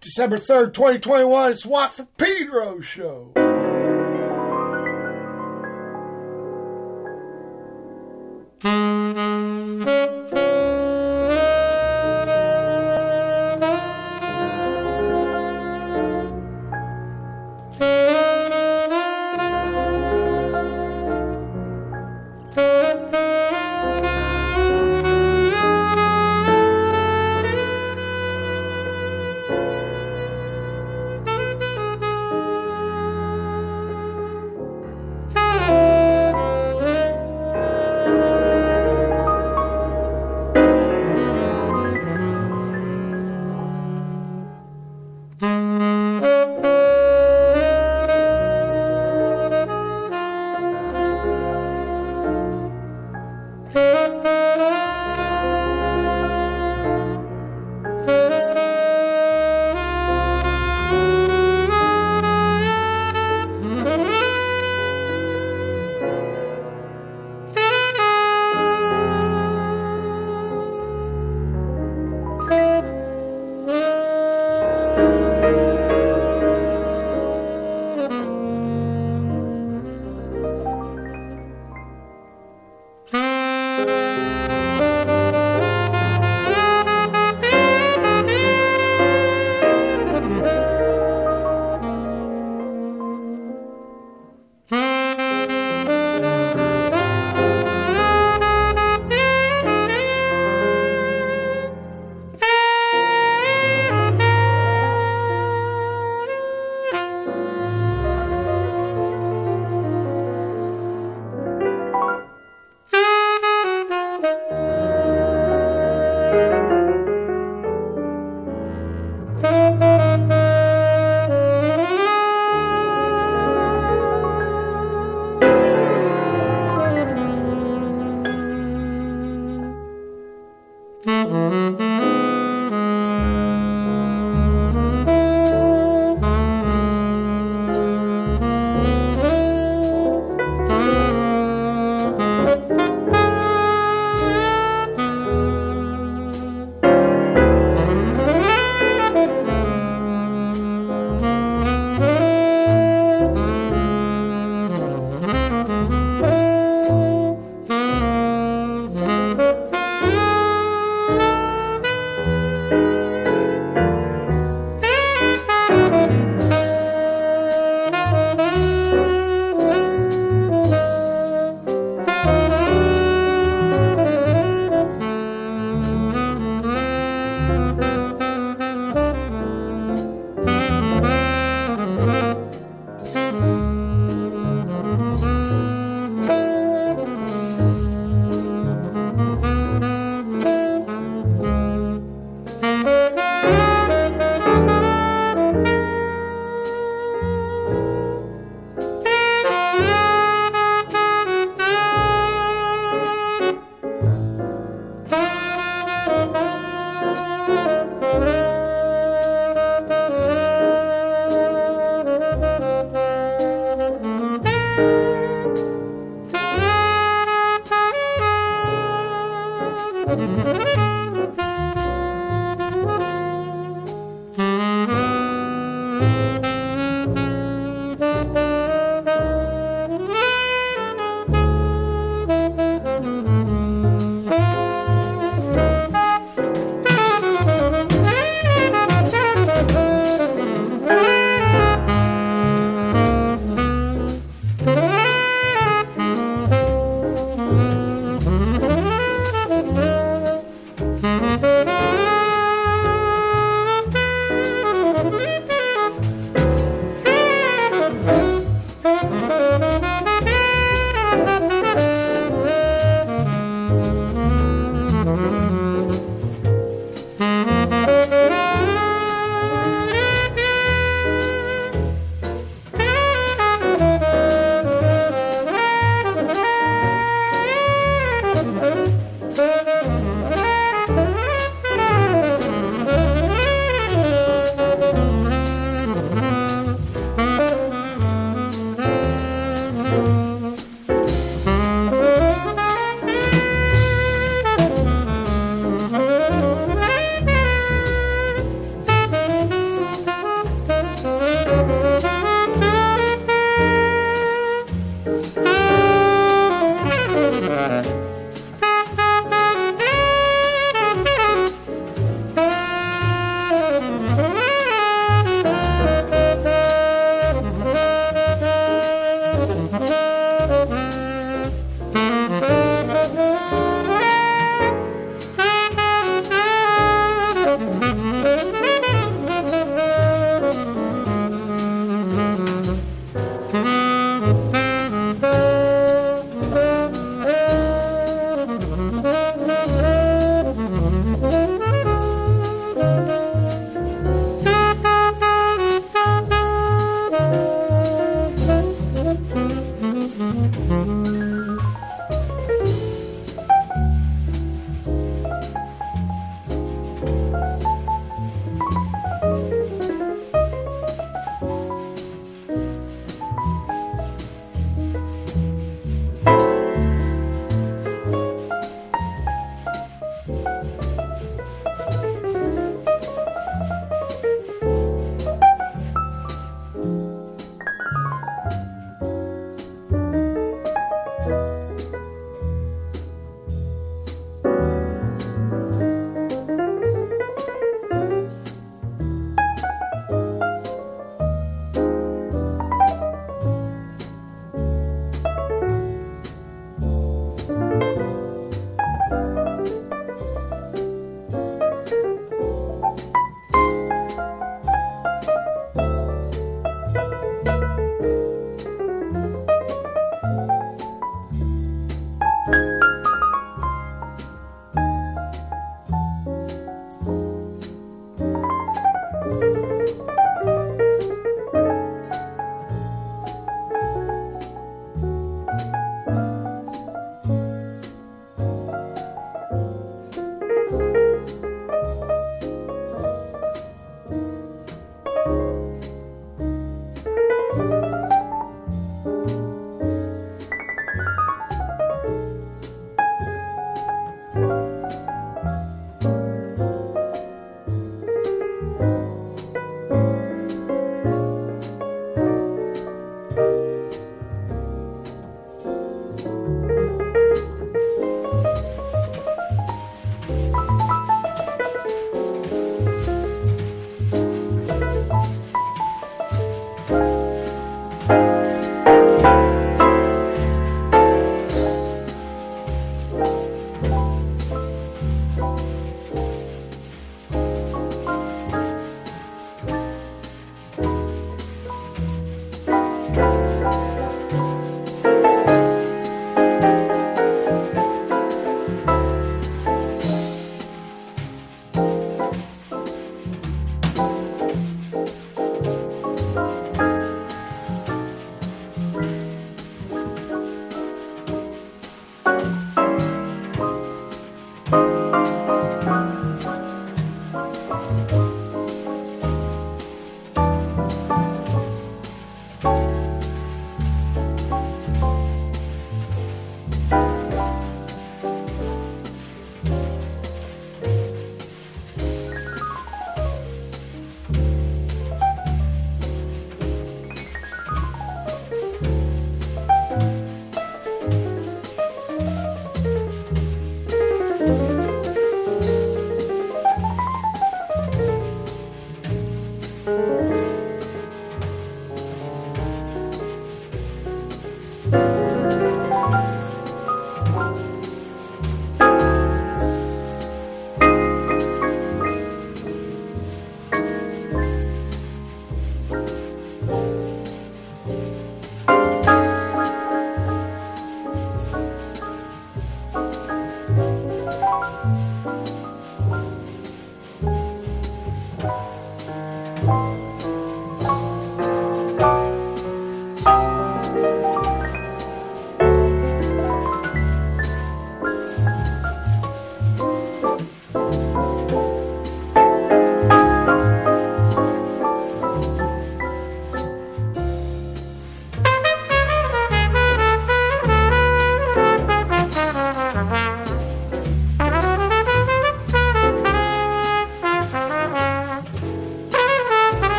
December 3rd, 2021, it's Watt Pedro show.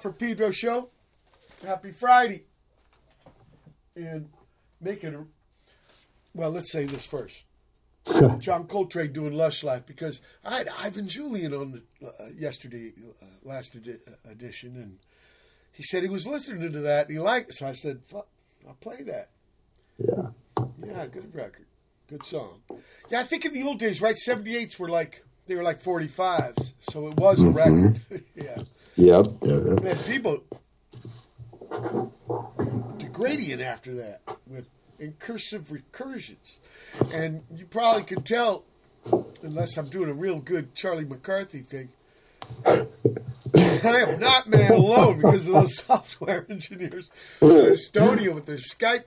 For Pedro show. Happy Friday. And make it, a, well, let's say this first. John Coltrane doing Lush Life because I had Ivan Julian on the, uh, yesterday, uh, last edi- uh, edition, and he said he was listening to that and he liked it. So I said, Fuck, I'll play that. Yeah. Yeah, good record. Good song. Yeah, I think in the old days, right? 78s were like, they were like 45s. So it was a mm-hmm. record. yeah. Yep. Man, people Degradient after that with incursive recursions. And you probably can tell, unless I'm doing a real good Charlie McCarthy thing, I am not man alone because of those software engineers in Estonia with their Skype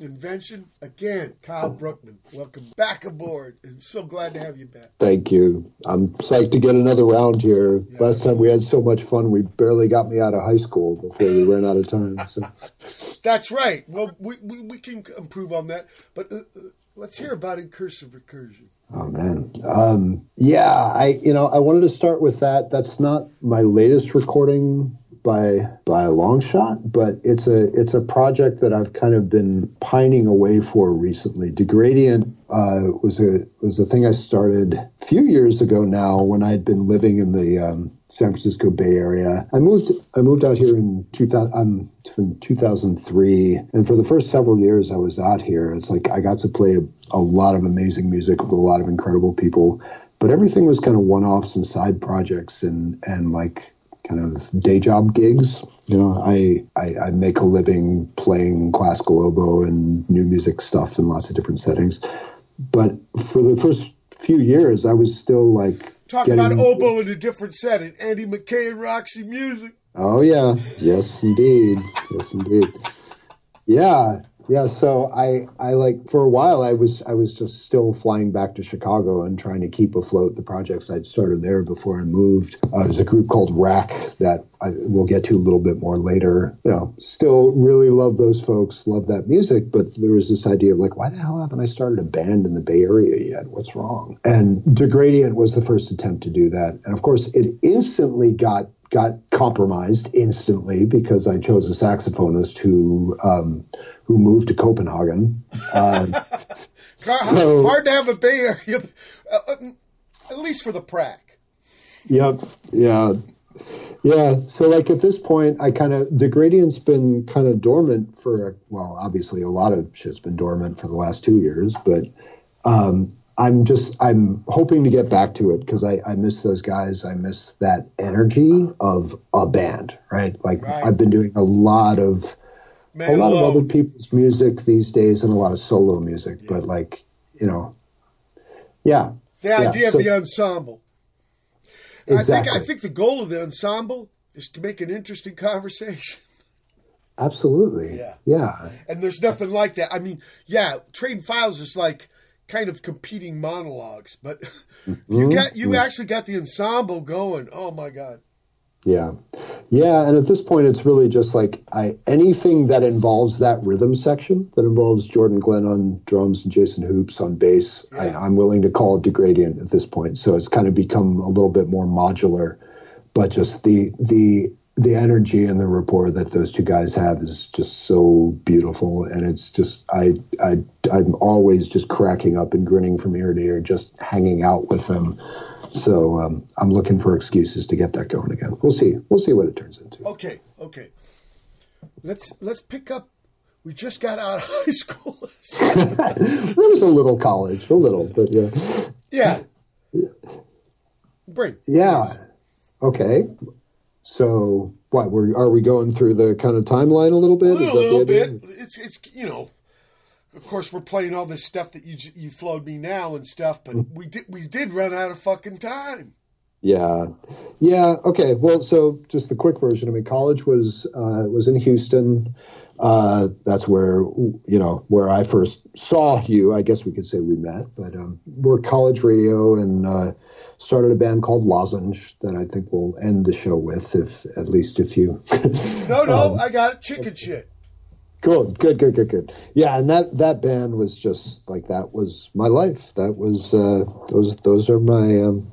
invention. Again, Kyle Bruckmann, welcome back aboard, and so glad to have you back. Thank you. I'm psyched to get another round here. Yeah. Last time we had so much fun, we barely got me out of high school before we ran out of time. So. That's right. Well, we, we, we can improve on that, but uh, uh, let's hear about incursive recursion. Oh man, um, yeah. I you know I wanted to start with that. That's not my latest recording by by a long shot, but it's a it's a project that I've kind of been pining away for recently. Degradient uh, was a was a thing I started a few years ago now when I'd been living in the um, San Francisco Bay Area. I moved I moved out here in 2000 um, in 2003, and for the first several years I was out here. It's like I got to play a, a lot of amazing music with a lot of incredible people, but everything was kind of one offs and side projects and and like kind of day job gigs. You know, I, I, I make a living playing classical oboe and new music stuff in lots of different settings. But for the first few years, I was still like talk getting... about oboe in a different setting. Andy Mackay and Roxy Music. Oh yeah, yes indeed, yes indeed. Yeah, yeah, so I I like for a while I was I was just still flying back to Chicago and trying to keep afloat the projects I'd started there before I moved. Uh, there's a group called Wrack that I, we'll get to a little bit more later. You know, still really love those folks, love that music, but there was this idea of like, why the hell haven't I started a band in the Bay Area yet? What's wrong? And Degradient was the first attempt to do that, and of course it instantly got got compromised instantly because I chose a saxophonist who um, who moved to Copenhagen. Uh, so, hard to have a Bay Area, uh, uh, at least for the prac. Yep. Yeah. Yeah. So, like at this point, I kind of Degradient's been kind of dormant for well, obviously a lot of shit's been dormant for the last two years, but um, I'm just I'm hoping to get back to it because I, I miss those guys. I miss that energy of a band, right? Like right. I've been doing a lot of Man a lot of other people's music these days and a lot of solo music, yeah. but like you know, yeah. The idea yeah. of the ensemble. Exactly. I think I think the goal of the ensemble is to make an interesting conversation. Absolutely. Yeah. Yeah. And there's nothing like that. I mean, yeah, Trading Files is like kind of competing monologues, but mm-hmm. you got you actually got the ensemble going. Oh my god. Yeah. Yeah, and at this point it's really just like I anything that involves that rhythm section, that involves Jordan Glenn on drums and Jason Hoopes on bass, yeah. I, am willing to call it degradient at this point. So it's kind of become a little bit more modular. But just the the the energy and the rapport that those two guys have is just so beautiful and it's just i i i'm always just cracking up and grinning from ear to ear just hanging out with them so um, i'm looking for excuses to get that going again. We'll see. We'll see what it turns into. Okay okay. Let's let's pick up we just got out of high school. That was a little college a little but yeah. Yeah. Bring yeah. Okay. So what? We're, are we going through the kind of timeline a little bit? A little, little bit. It's it's you know, of course we're playing all this stuff that you you flowed me now and stuff, but mm. we did we did run out of fucking time. Yeah, yeah. Okay. Well, so just the quick version. I mean, college was uh, was in Houston. Uh, that's where you know where I first saw you. I guess we could say we met, but um, we're college radio and. Uh, started a band called Lozenge that I think we'll end the show with, if at least if you. no, no, um, I got it. Chicken shit. Good, good, good, good, good. Yeah, and that that band was just like that was my life. That was uh, those those are my um,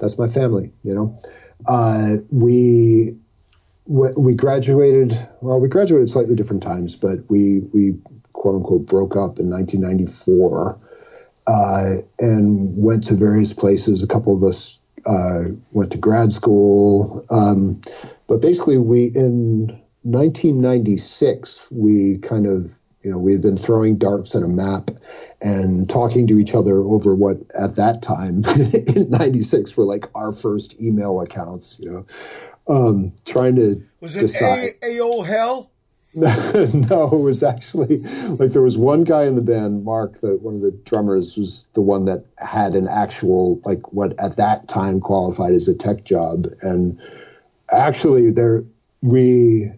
that's my family. You know, uh, we we graduated. Well, we graduated slightly different times, but we we quote unquote broke up in 1994 uh, and went to various places. A couple of us uh, went to grad school, um, but basically, we in 1996 we kind of you know we had been throwing darts at a map and talking to each other over what at that time in 96 were like our first email accounts you know um, trying to was it decide. a AO hell no, it was actually like there was one guy in the band, Mark, that one of the drummers was the one that had an actual like what at that time qualified as a tech job, and actually there we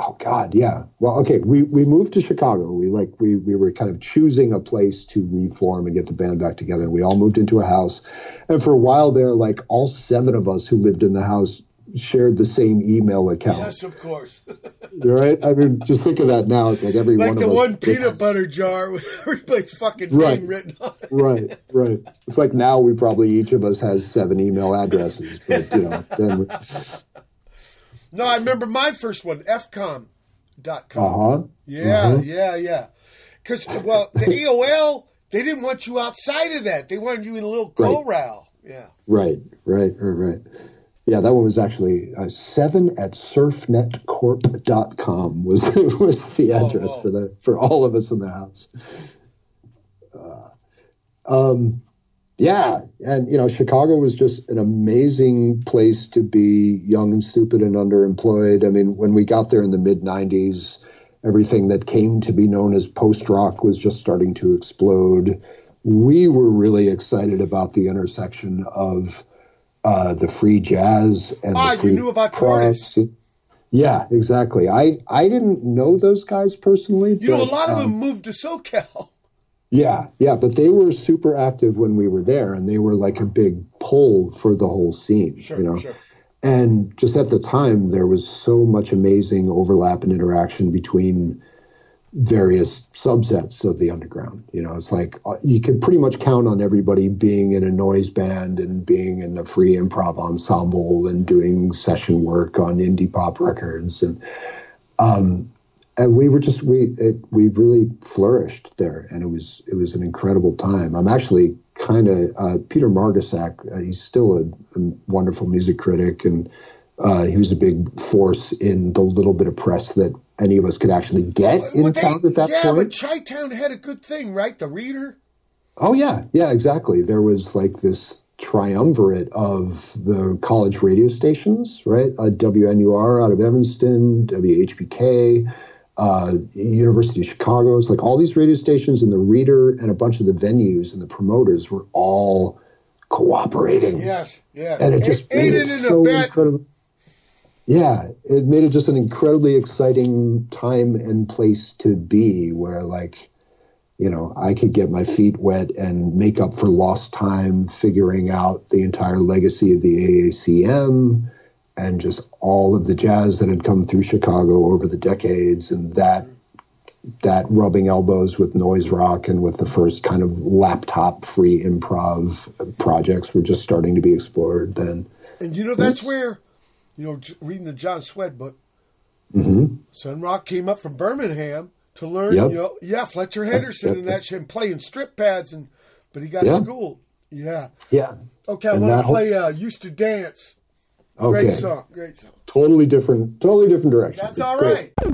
oh god yeah well okay we we moved to chicago we like we we were kind of choosing a place to reform and get the band back together we all moved into a house and for a while there like all seven of us who lived in the house shared the same email account. Yes, of course. right? I mean, just think of that now. It's like every like one the one peanut butter jar with everybody's fucking right. name written on it. Right, right. It's like now we probably each of us has seven email addresses, but you know, then. No, I remember my first one, fcom.com. Uh-huh. Yeah, uh-huh. yeah, yeah. Because, well, the AOL, they didn't want you outside of that. They wanted you in a little corral. Right. Yeah. Right, right, right, right. Yeah, that one was actually uh, seven at surfnetcorp.com was was the address oh, oh. for the for all of us in the house. Uh, um, yeah, and you know, Chicago was just an amazing place to be young and stupid and underemployed. I mean, when we got there in the mid '90s, everything that came to be known as post rock was just starting to explode. We were really excited about the intersection of uh, the free jazz and ah, the free you knew about Tortoise. Yeah, exactly. I I didn't know those guys personally. You but, know, a lot of um, them moved to SoCal. Yeah, yeah, but they were super active when we were there, and they were like a big pull for the whole scene. Sure, you know, sure. and just at the time, there was so much amazing overlap and interaction between various subsets of the underground. You know, it's like uh, you could pretty much count on everybody being in a noise band and being in a free improv ensemble and doing session work on indie pop records and um and we were just we it, we really flourished there, and it was it was an incredible time. I'm actually kind of uh, Peter Margasak. Uh, he's still a, a, wonderful music critic, and uh, he was a big force in the little bit of press that any of us could actually get well, in they, town at that yeah, point. Yeah, but Chi Town had a good thing, right? The Reader. Oh yeah, yeah, exactly. There was like this triumvirate of the college radio stations, right? Uh, WNUR out of Evanston, WHPK, uh, University of Chicago. It's like all these radio stations and the reader and a bunch of the venues and the promoters were all cooperating. Yes, yeah. And it just made it so incredible. Yeah, it made it just an incredibly exciting time and place to be where like you know, I could get my feet wet and make up for lost time figuring out the entire legacy of the AACM and just all of the jazz that had come through Chicago over the decades and that that rubbing elbows with noise rock and with the first kind of laptop free improv projects were just starting to be explored then. And you know that's where you know reading the John Szwed book mm-hmm. Came up from Birmingham to learn. Yep. You know, yeah, Fletcher Henderson and that shit, playing strip pads, and but he got yeah. schooled. Yeah. Yeah. Okay, I want to play whole... uh, "Used to Dance." Okay. Great song. Great song. Totally different. Totally different direction. That's all right. Great.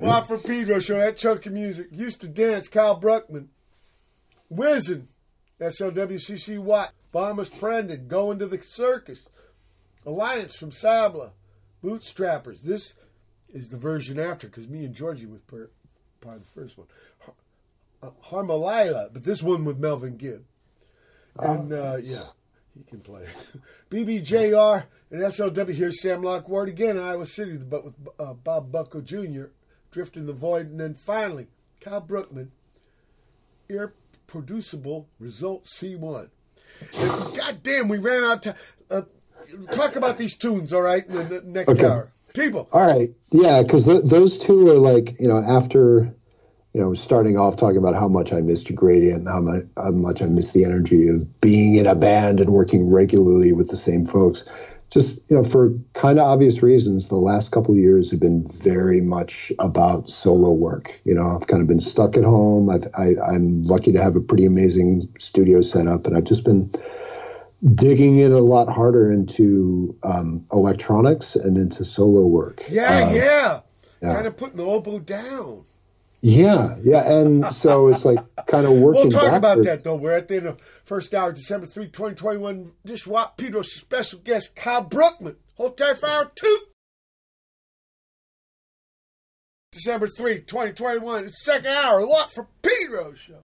Watt for Pedro show, that chunk of music. Used to dance, Kyle Bruckmann. Whizzin', SLWCC Watt. Bomis Prendin, going to the circus. Alliance from Sabla. Bootstrappers. This is the version after, because me and Georgie was part, part of the first one. Har- uh, Harmolalia, but this one with Melvin Gibb. And uh, yeah, he can play. BBJR and SLW. Here's Sam Lockward again, Iowa City, but with uh, Bob Bucko Jr. drift in the void, and then finally Kyle Bruckmann, irreproducible result C1. And God damn, we ran out of. Uh, talk about these tunes, all right, in the next Okay. hour. People, All right, yeah, because th- those two are like you know after you know starting off talking about how much I missed Degradient and how much, how much I missed the energy of being in a band and working regularly with the same folks. Just you know, for kind of obvious reasons, the last couple of years have been very much about solo work. You know, I've kind of been stuck at home. I've, I, I'm lucky to have a pretty amazing studio set up and I've just been digging in a lot harder into um, electronics and into solo work. yeah, Uh, yeah, yeah. kind of putting the oboe down. Yeah, yeah, and so it's like kind of working. We'll talk about that though. We're at the end of first hour, December 3, 2021. This Watt Pedro special guest, Kyle Bruckmann. Hold tight for hour two. December 3, 2021. It's second hour. Lot for Pedro show.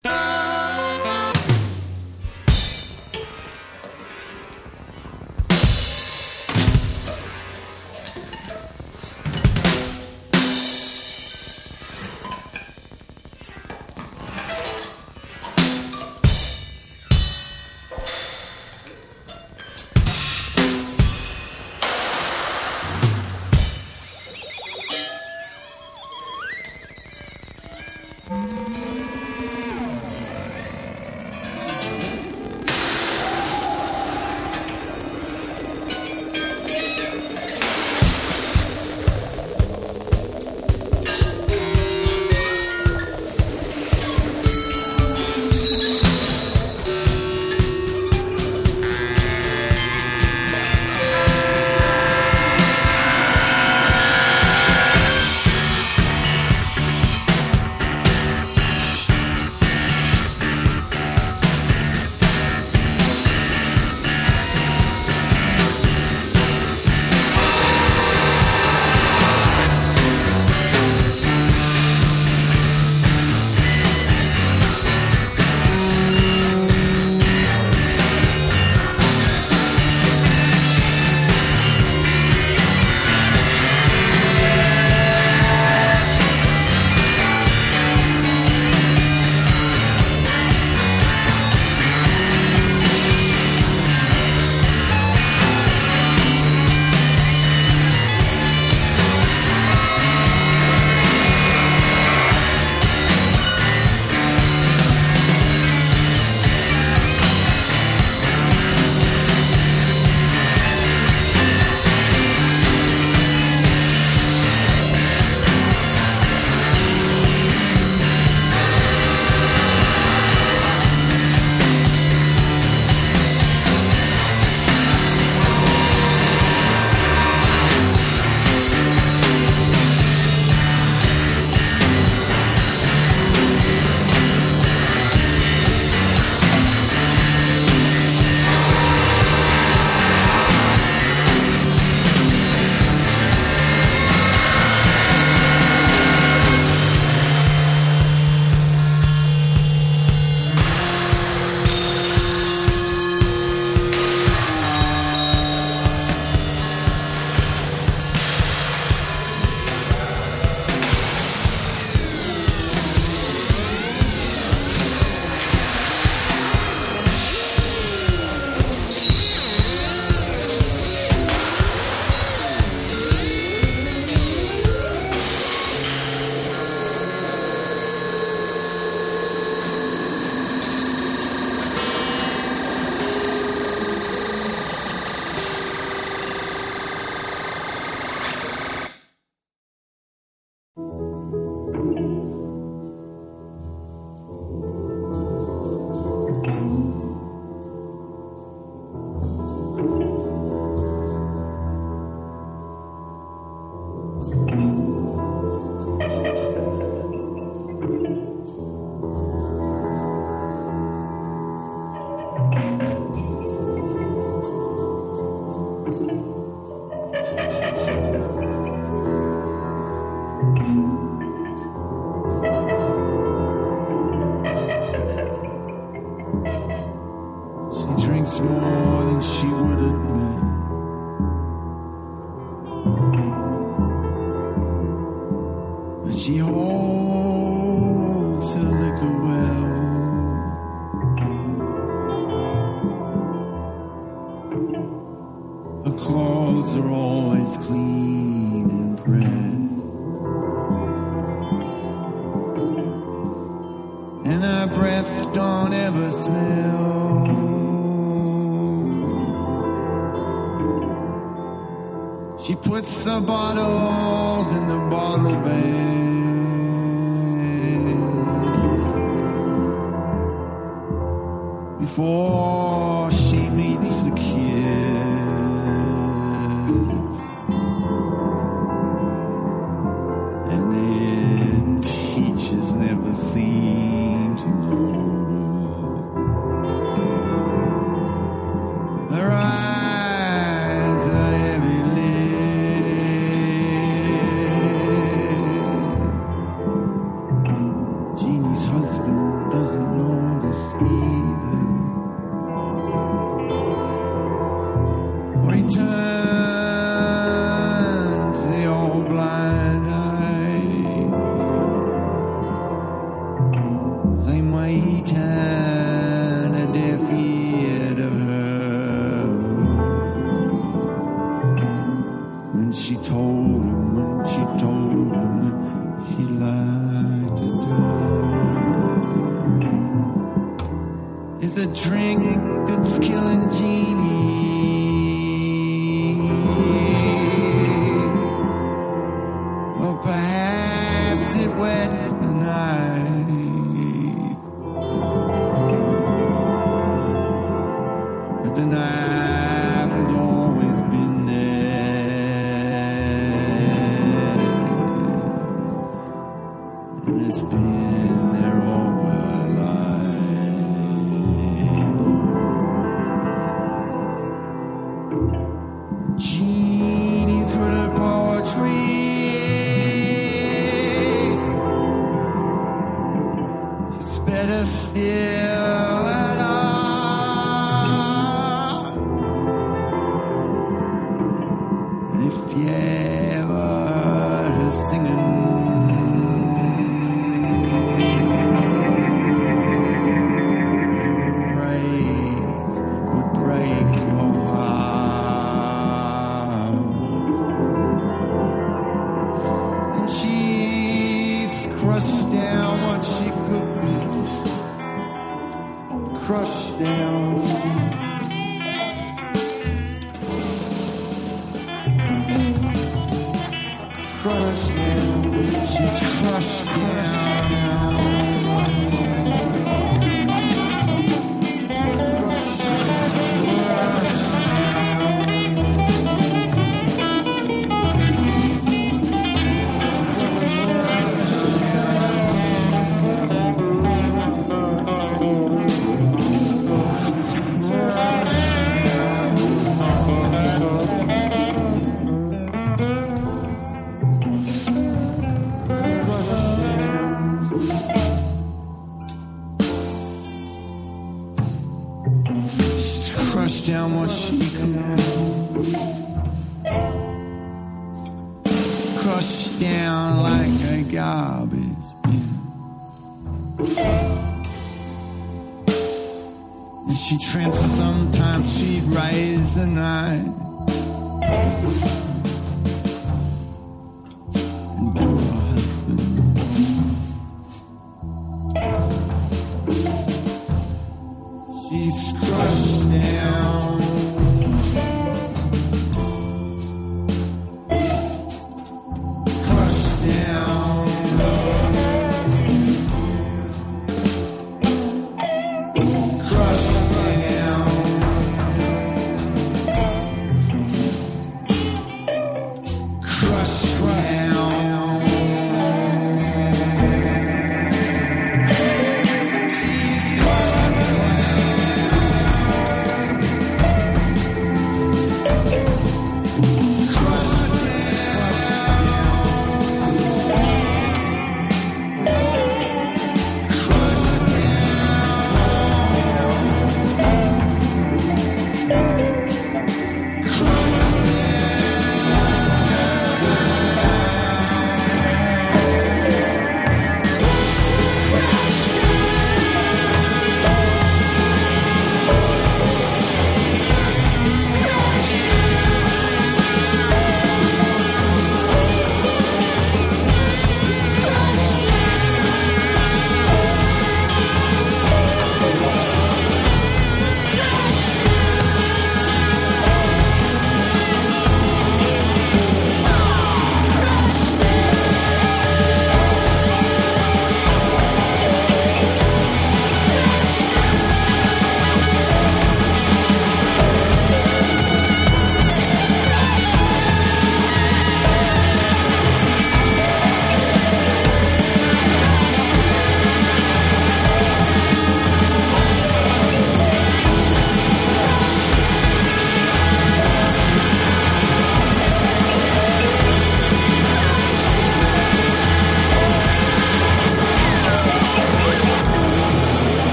But she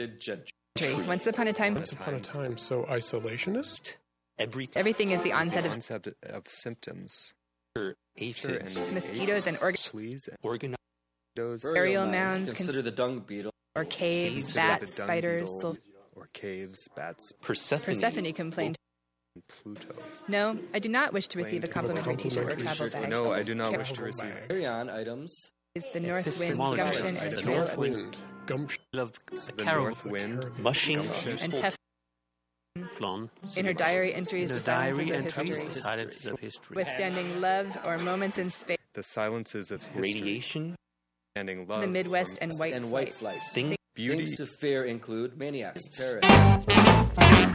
landed gentry. Once upon a time, Once upon a time, so isolationist. Everything. everything is the onset of Concept of symptoms. aphids, mosquitoes and organ Sleaze and organ, those burial mounds, cons- Consider the dung beetle. or caves, caves, bats, the spiders. beetle, Sul- or caves, bats. Persephone, Persephone complained Pluto. No, I do not wish to receive a complimentary T-shirt or travel bag. No, I do not wish to receive. Carry on items. Is the north wind gumption and The The north of- wind, gumption, of The north wind, mushing. and Tef Flon. in her diary entries The the silences diary of entries, the history, silences of history. withstanding love or moments in space, the silences of history, Radiation, standing love, the Midwest and white and flight. white flights. thing, beauty, Things to fear include maniacs, terrorists.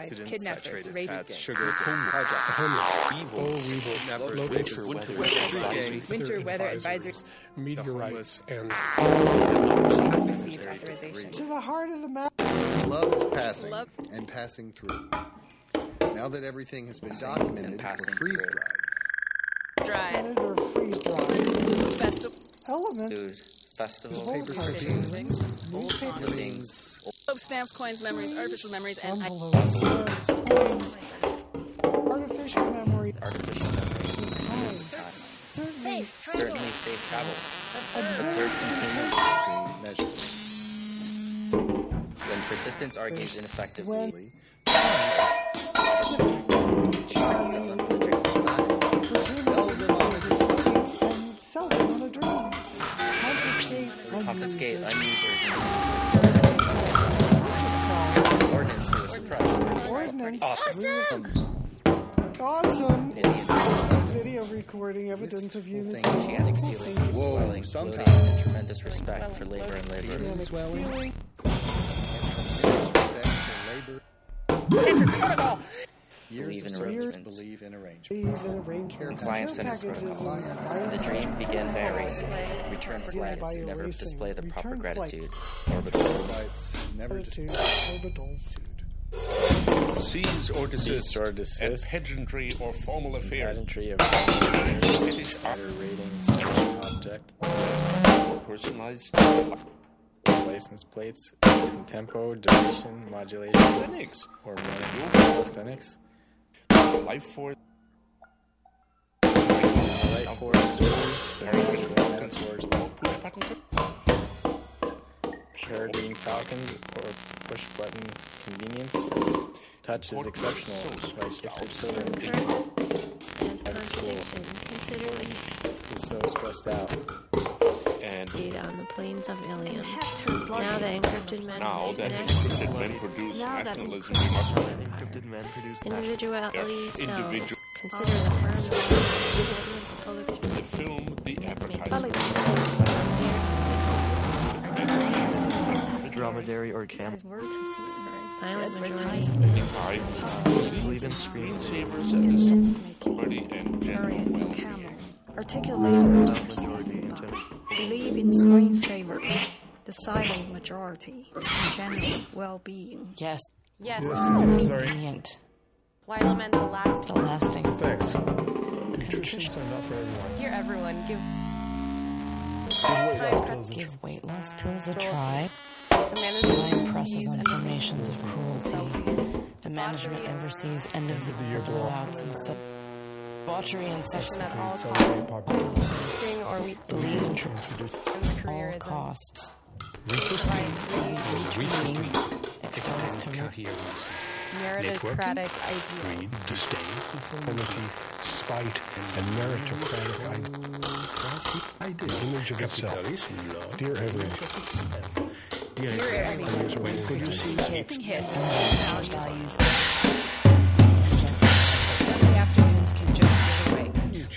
Accidents, kidnappers, saturated fats, sugar, Hijack. homeless, all Weevils, weevils, kidnappers, local witches, street winter weather Winter weather advisors, advisors. meteorites, and to the heart of the matter. Love is passing Love. and passing through. Now that everything has been documented or passing freeze through. dried, Dried or freeze dried. Festival. Element. Dude, festival. Paper cartoons, Newspaper Things. stamps, coins, memories, artificial memories, and envelopes. stamps, coins, Artificial memories, Artificial memories. Certainly. Certainly safe travel. observed containment extreme measures. When persistence argues ineffectively. Confiscate. Confiscate unused unused urgency. Ordinance to suppress. Ordinance. Awesome. Awesome. Indian. Video recording evidence of unity. Oceanic feeling. Whoa, swelling, sometime. bloating, and tremendous respect for labor and labor. Organic feeling. Years Believe of in service, arrangements. believe in arrangements. These and arrangements. Compliance Return and packages and The dream began by erasing. Return Begin flights never erasing. display the proper gratitude. Orbital. Flights never Attitude. display Orbital. Seize or desist, Cease or desist. and pedantry or formal affairs. Pedantry of British order rating object, personalized license plates, tempo, duration, modulation, clinics, or calisthenics. Life force, Light force orders, Paragraph Paragraph push button. Peregrine Falcon or push button convenience. Touch is exceptional, like if your children at school is so stressed out. And on the plains of Ilium. Now Now the encrypted men now produce that an encrypted men produce Now nationalism, we must encrypted men produce individuality Yeah, cells. individual- Consider the firm of public the film, the Make advertisement. dromedary or camel. silent majority. I Believe in screensavers and the party and general well-being. Articulators majority in general. believe in screensavers, the silent majority, and general well-being. Yes. Yes, Convenient. Why lament the last The lasting effects. nutritions are not for everyone. Dear everyone, give Give weight loss pills a try. the management presses on formations of cruelty. The management oversees end of the year blowouts and sub. Debauchery and sex at all Celebrate populism. Sting or we Believe in Introduce career all is costs. right. Retreating. Expels commit. Meritocratic ideals. disdain, conformity, spite, and meritocratic idea. The image of itself. Dear everyone. Dear everyone. When producing Keeping hits. Values.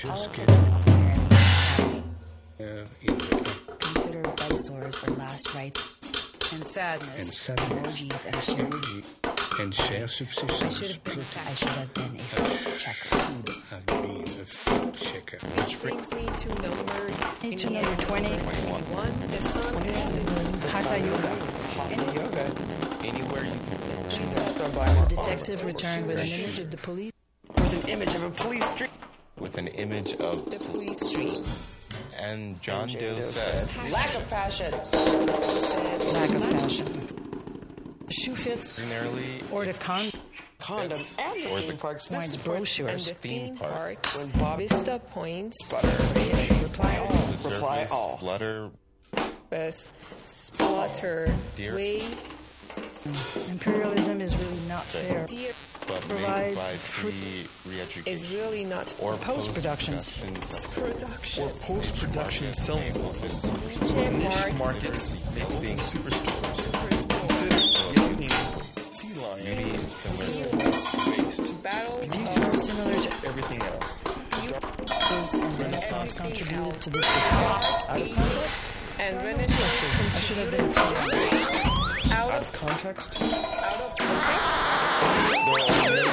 Away. you just get Consider bed sores or last rites and sadness. and sadness Orgies and shares. Mm-hmm. and share I should have been. I should have been a fact checker. have been a fact checker. Which brings me to number To number 20, one. The sun and Hatha Yoga. Anywhere you can. The detective returned with an image of the police. with an image of a police street. With an image of the police street. And John Doe said, Lack of fashion. Lack of fashion. Shoe fits. ordinarily, Or the con. Condom. And or the theme park's Wines brochures. And the Theme theme park. park. When Bob Vista Points. Reply all. the Reply surface, all. Blutter, Best splatter Dear. way Imperialism is really not fair. dear but Provide made by fruit- free re-education. is really not or post-productions. production. Post-production self-books. Niche Markets making superstores. Consider Yelping Sea Lion waste. Battles Retail of similar to Everything else. this and Renaissance contributed to this out of context. and Renaissance I should have been out Out of of context, out of context. Don't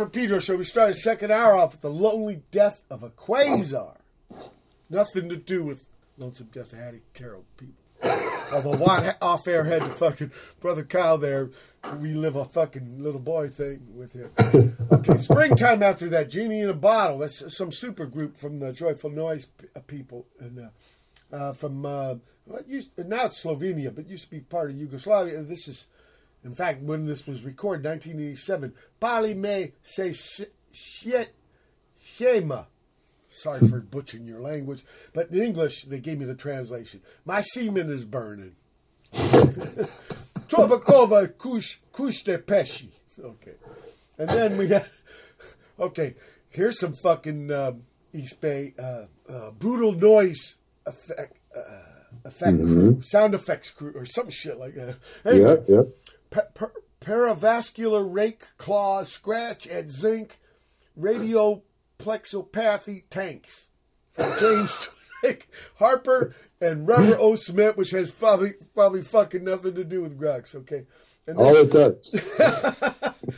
From Pedro Show. We started second hour off with the lonely death of a quasar. Nothing to do with Lonesome Death of Hattie Carroll people. Although Watt off air had to fucking brother Kyle there relive a fucking little boy thing with him. Okay, springtime after that, Jeanie in a Bottle. That's some super group from the Joyful Noise uh, people and uh, uh, from uh, what used, now it's Slovenia, but used to be part of Yugoslavia. This is in fact, when this was recorded, 1987, Pali me se shit shema. Sorry for butchering your language, but in English they gave me the translation. My semen is burning. Trobakova kush kush de peshi. Okay, and then we got okay. Here's some fucking um, East Bay uh, uh, brutal noise effect uh, effect crew, sound effects crew, or some shit like that. Anyway, Yeah, yeah. Paravascular rake, claw, scratch at zinc, radioplexopathy tanks from James Twig, Harper, and Rubber O Cement, which has probably probably fucking nothing to do with Grux. Okay, and All it does.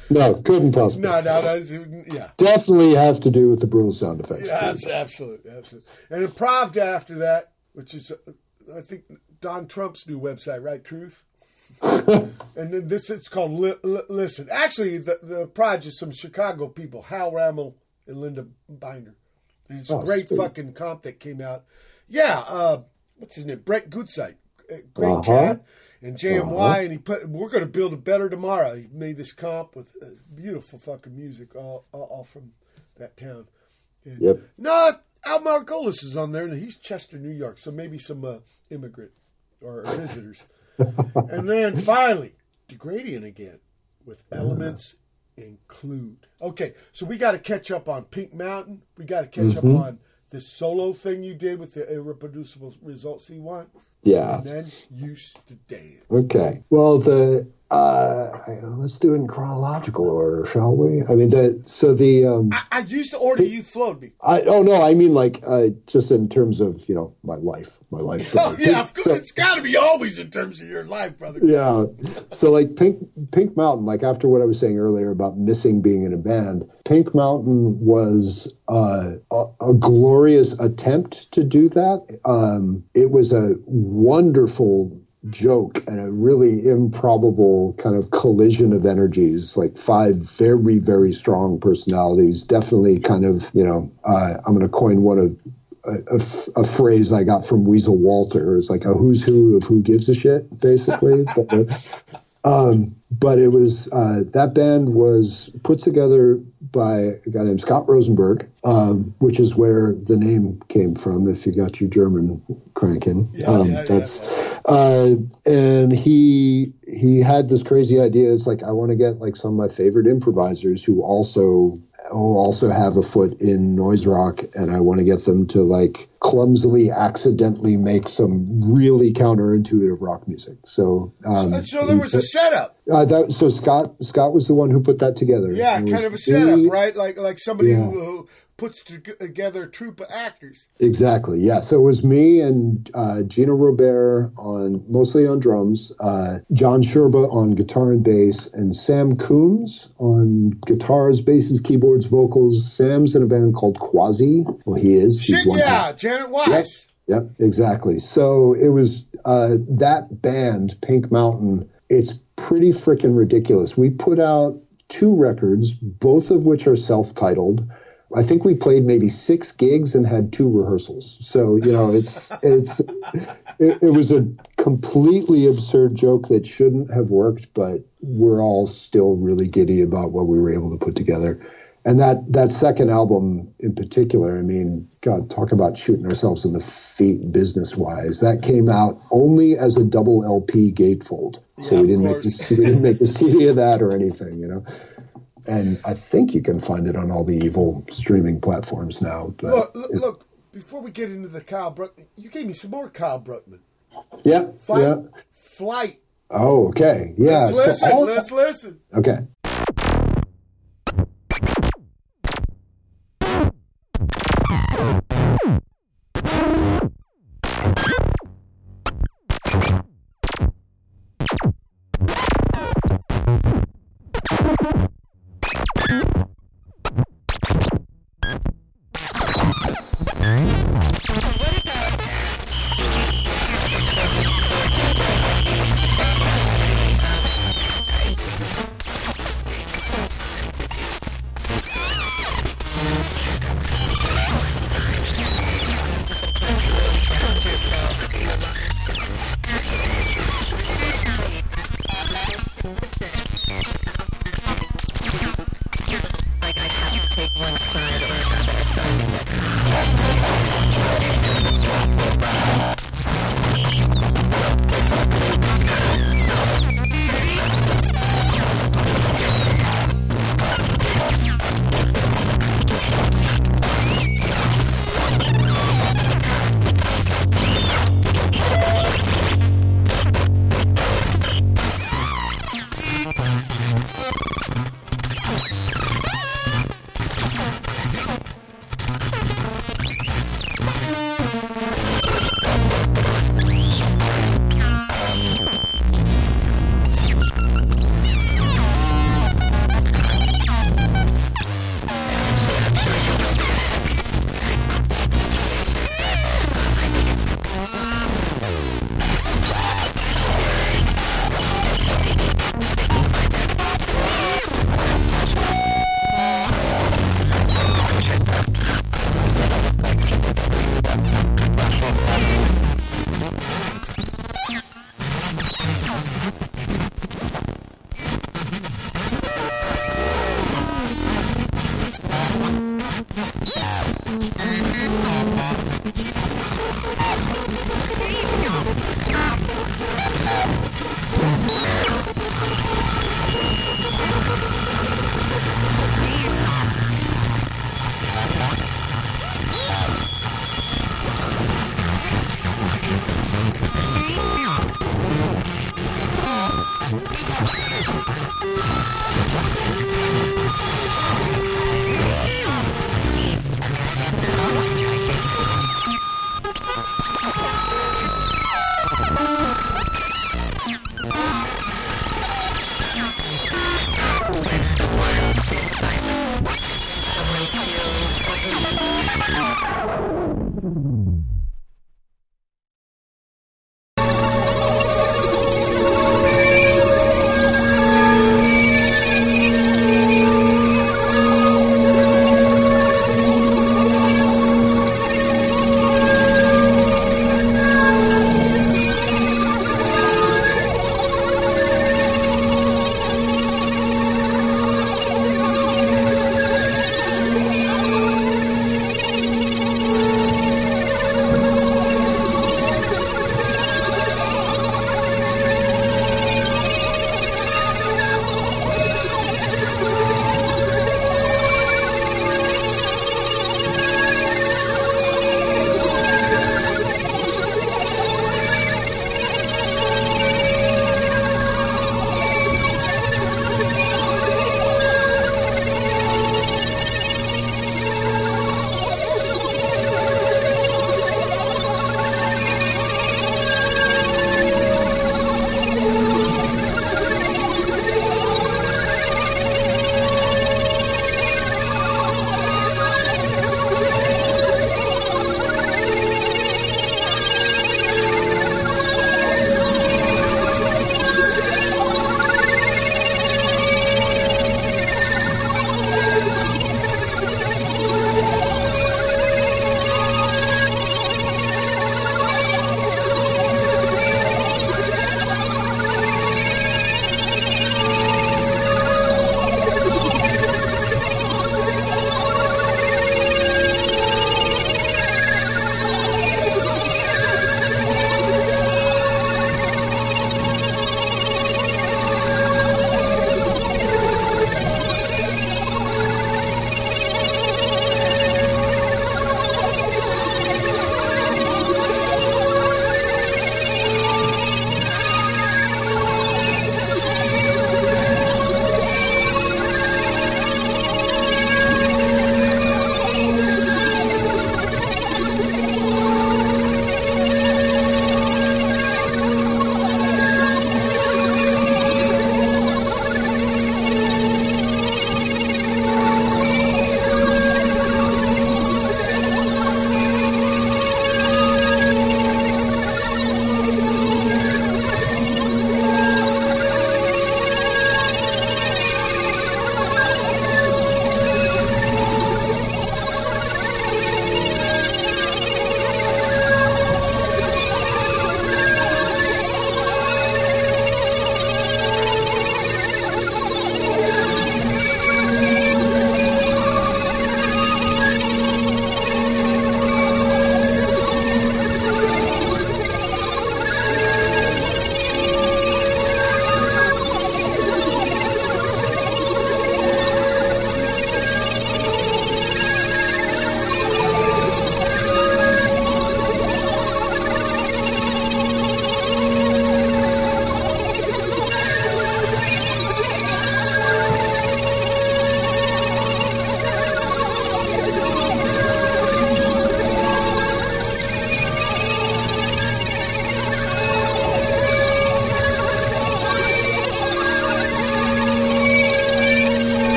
no, couldn't possibly. no, no, that's, yeah. Definitely have to do with the brutal sound effects. Yeah, abs- absolutely, absolutely. And improv after that, which is, uh, I think, Don Trump's new website, right? Truth. and then this it's called Li- Li- Listen. Actually, the the project is some Chicago people, Hal Rammel and Linda Binder. And it's a Oh, great sweet. fucking comp that came out. Yeah, uh, what's his name? Brett Goodsite, Uh, great Uh-huh. cat, and JMY, Uh-huh. and he put. We're going to build a better tomorrow. He made this comp with uh, beautiful fucking music, all, all, all from that town. And- Yep. No, Al Margolis is on there, and he's Chester, New York, so maybe some uh, immigrant or visitors. and then finally, Degradient again with elements include. Okay, so we got to catch up on Pink Mountain. We got to catch Mhm. up on this solo thing you did with the irreproducible results you want. Yeah. And then used to dance. Okay. Well, the uh, let's do it in chronological order, shall we? I mean, the so the um, I, I used the order you flowed me. I oh no, I mean like uh, just in terms of you know my life, my life. Oh yeah, of course. So- it's got to be always in terms of your life, brother. yeah. So like Pink Pink Mountain, like after what I was saying earlier about missing being in a band, Pink Mountain was uh, a, a glorious attempt to do that. Um, it was a wonderful joke and a really improbable kind of collision of energies, like five very, very strong personalities. Definitely kind of, you know, uh, I'm going to coin one of a, a f- a phrase I got from Weasel Walter. It's like a who's who of who gives a shit, basically. but, um, but it was uh, that band was put together by a guy named Scott Rosenberg, um, which is where the name came from. If you got your German cranking, um, yeah, yeah, uh, and he he had this crazy idea. It's like I want to get like some of my favorite improvisers who also who also have a foot in noise rock, and I want to get them to like clumsily, accidentally make some really counterintuitive rock music. So, um, so there was a setup. uh, that, so Scott Scott was the one who put that together. Yeah, kind of a setup, really- right? Like like somebody Yeah. who, who puts together a troupe of actors. Exactly. Yeah. So it was me and uh, Gino Robair on mostly on drums, uh, John Shiurba on guitar and bass, and Sam Coomes on guitars, basses, keyboards, vocals. Sam's in a band called Quasi. Well, he is. Shit, one yeah, Janet Weiss. Yep, exactly. So it was uh, that band, Pink Mountain. It's pretty freaking ridiculous. We put out two records, both of which are self-titled. I think we played maybe six gigs and had two rehearsals. So you know, it's it's it, it was a completely absurd joke that shouldn't have worked, but we're all still really giddy about what we were able to put together. And that that second album in particular, I mean, God, talk about shooting ourselves in the feet business wise. That came out only as a double LP gatefold, so Yeah, we didn't make the, we didn't make a CD of that or anything, you know. And I think you can find it on all the evil streaming platforms now. But Look, look, look, before we get into the Kyle Bruckmann, you gave me some more Kyle Bruckmann. yeah, Fight, yeah. flight. Oh, okay, yeah. Let's so listen. all- let's listen. okay.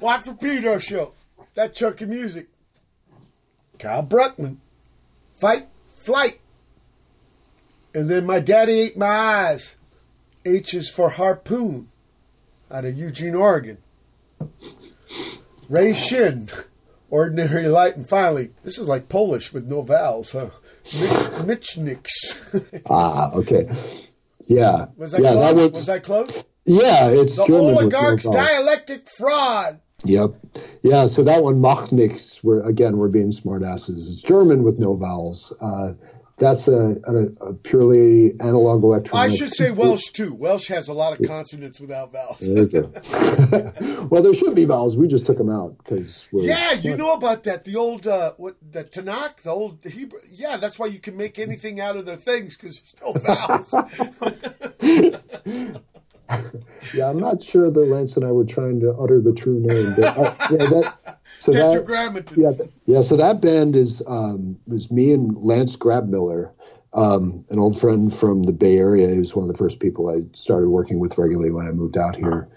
Watt for Pedro show. That chunk of music. Kyle Bruckmann. Fight, flight. And then my daddy ate my eyes. H is for harpoon. Out of Eugene, Oregon. Ray Shinn. Ordinary light and finally, this is like Polish with no vowels, huh? Mitch, Mitchnix. Ah, okay. Yeah. Was I yeah, close? that was, was I close? yeah, it's The German no oligarch's dialectic fraud. Yep. Yeah, so that one, macht nix, where again, we're being smartasses. It's German with no vowels. Uh, that's a, a, a purely analog electronic. I should say Welsh too. Welsh has a lot of consonants without vowels. There you go. well, there should be vowels. We just took them out because we're. Yeah, you know about that. The old uh, what the Tanakh, the old Hebrew. Yeah, that's why you can make anything out of their things because there's no vowels. Yeah, I'm not sure that Lance and I were trying to utter the true name, but uh, yeah, that. So that, yeah, yeah. So that band is um, was me and Lance Grabmiller, um, an old friend from the Bay Area. He was one of the first people I started working with regularly when I moved out here,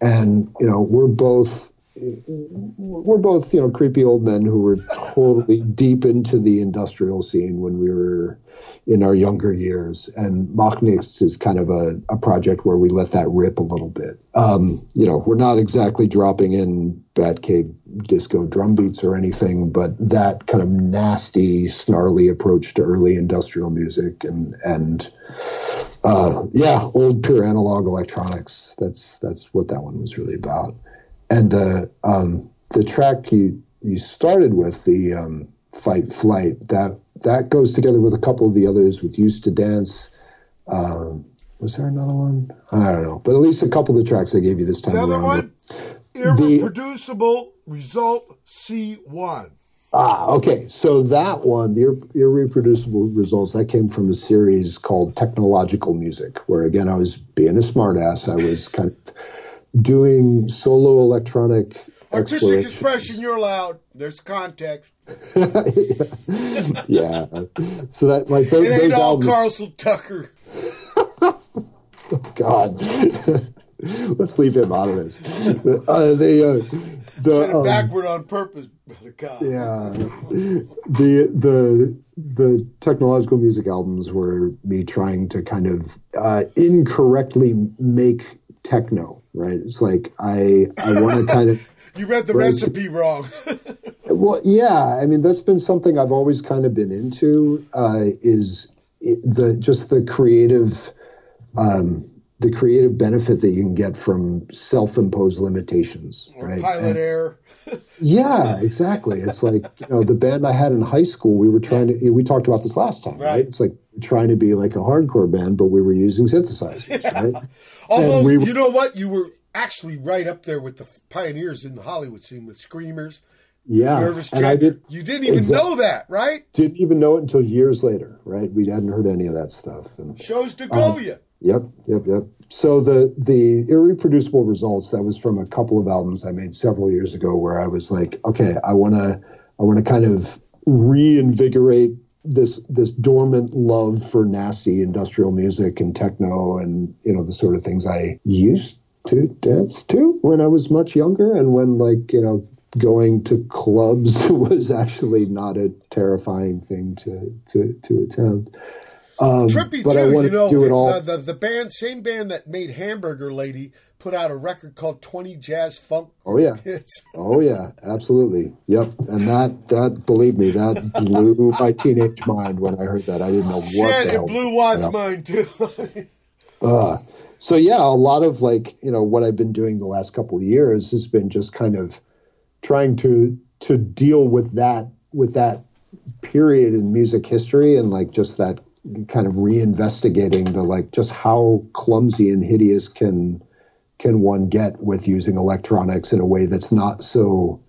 and you know we're both we're both you know creepy old men who were totally deep into the industrial scene when we were in our younger years. And Machnix is kind of a, a project where we let that rip a little bit. Um, you know, we're not exactly dropping in Batcave disco drum beats or anything, but that kind of nasty, snarly approach to early industrial music and and uh, yeah, old pure analog electronics. That's that's what that one was really about. And the um, the track you you started with the um, fight flight that that goes together with a couple of the others with used to dance. Um, was there another one? I don't know, but at least a couple of the tracks I gave you this time Another around. one, irreproducible result C one. Ah, okay. So that one, the ir- irreproducible results, that came from a series called Technological Music, where again I was being a smartass. I was kind of doing solo electronic Artistic expression, you're allowed. There's context. yeah. So that like those, It ain't those all albums. Carlson Tucker. God. Let's leave him out of this. Uh, the uh, Said the it um, backward on purpose, brother God. yeah the the the technological music albums were me trying to kind of uh, incorrectly make techno. Right? It's like I I want to kind of You read the Right. recipe wrong. Well, yeah, I mean that's been something I've always kind of been into. Uh, is it, the just the creative, um, the creative benefit that you can get from self-imposed limitations, or right? pilot And- air. yeah, exactly. It's like you know the band I had in high school. We were trying to. We talked about this last time, right? Right. It's like trying to be like a hardcore band, but we were using synthesizers, right? Although we were- you know what, you were actually right up there with the pioneers in the Hollywood scene with screamers, Yeah, nervous and I did. You didn't even Exact- know that, right? Didn't even know it until years later, right? We hadn't heard any of that stuff. And, Shows to go Um, you. Yep, yep, yep. So the the irreproducible results that was from a couple of albums I made several years ago, where I was like, okay, I want to I want to kind of reinvigorate this this dormant love for nasty industrial music and techno and you know the sort of things I used to dance to when I was much younger and when like you know going to clubs was actually not a terrifying thing to to to attempt. Um, Trippy but too. I want you know, to do it all. The, the the band, same band that made Hamburger Lady, put out a record called Twenty Jazz Funk. Oh yeah. Hits. Oh yeah, absolutely. Yep. And that that believe me, that blew my teenage mind when I heard that. I didn't know what Shit, the hell. it blew Watt's Yeah. mind too. Uh, so yeah, a lot of like you know what I've been doing the last couple of years has been just kind of trying to to deal with that with that period in music history and like just that kind of reinvestigating the like just how clumsy and hideous can can one get with using electronics in a way that's not so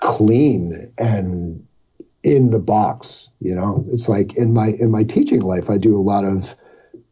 clean and in the box you know? It's like in my in my teaching life i do a lot of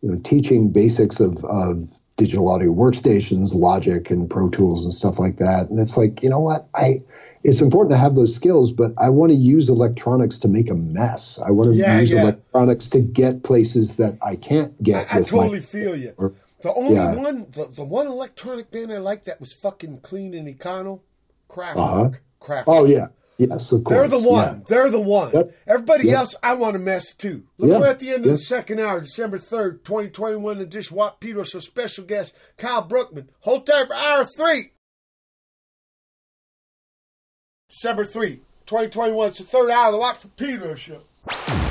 you know teaching basics of of digital audio workstations logic and pro tools and stuff like that. And it's like you know what? I it's important to have those skills but i want to use electronics to make a mess. I want to Yeah, use yeah. electronics to get places that i can't get I, I with my- totally feel you. or- The only yeah. one, the, the one electronic band I liked that was fucking clean and econo Kraft. Uh-huh. Kraft. Oh yeah. Yes, of course. They're the one. Yeah. They're the one. Yep. Everybody Yep. else, I want to mess too. Look, Yeah. we're at the end of the second hour, December 3rd, 2021 edition. Watt Peter, so special guest Kyle Bruckmann. Hold tight for hour three. December 3, 2021. It's the third hour of the Watt for show.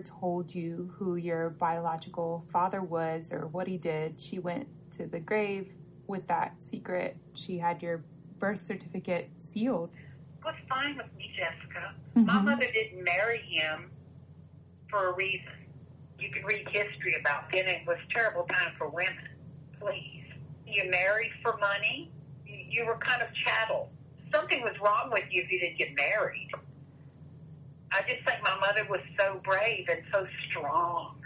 told you who your biological father was or what he did, she went to the grave with that secret. She had your birth certificate sealed. Was fine with me, Jessica. Mm-hmm. My mother didn't marry him for a reason. You can read history about then it was terrible time for women. Please. You married for money. You were kind of chattel. Something was wrong with you if you didn't get married. I just think my mother was so brave and so strong.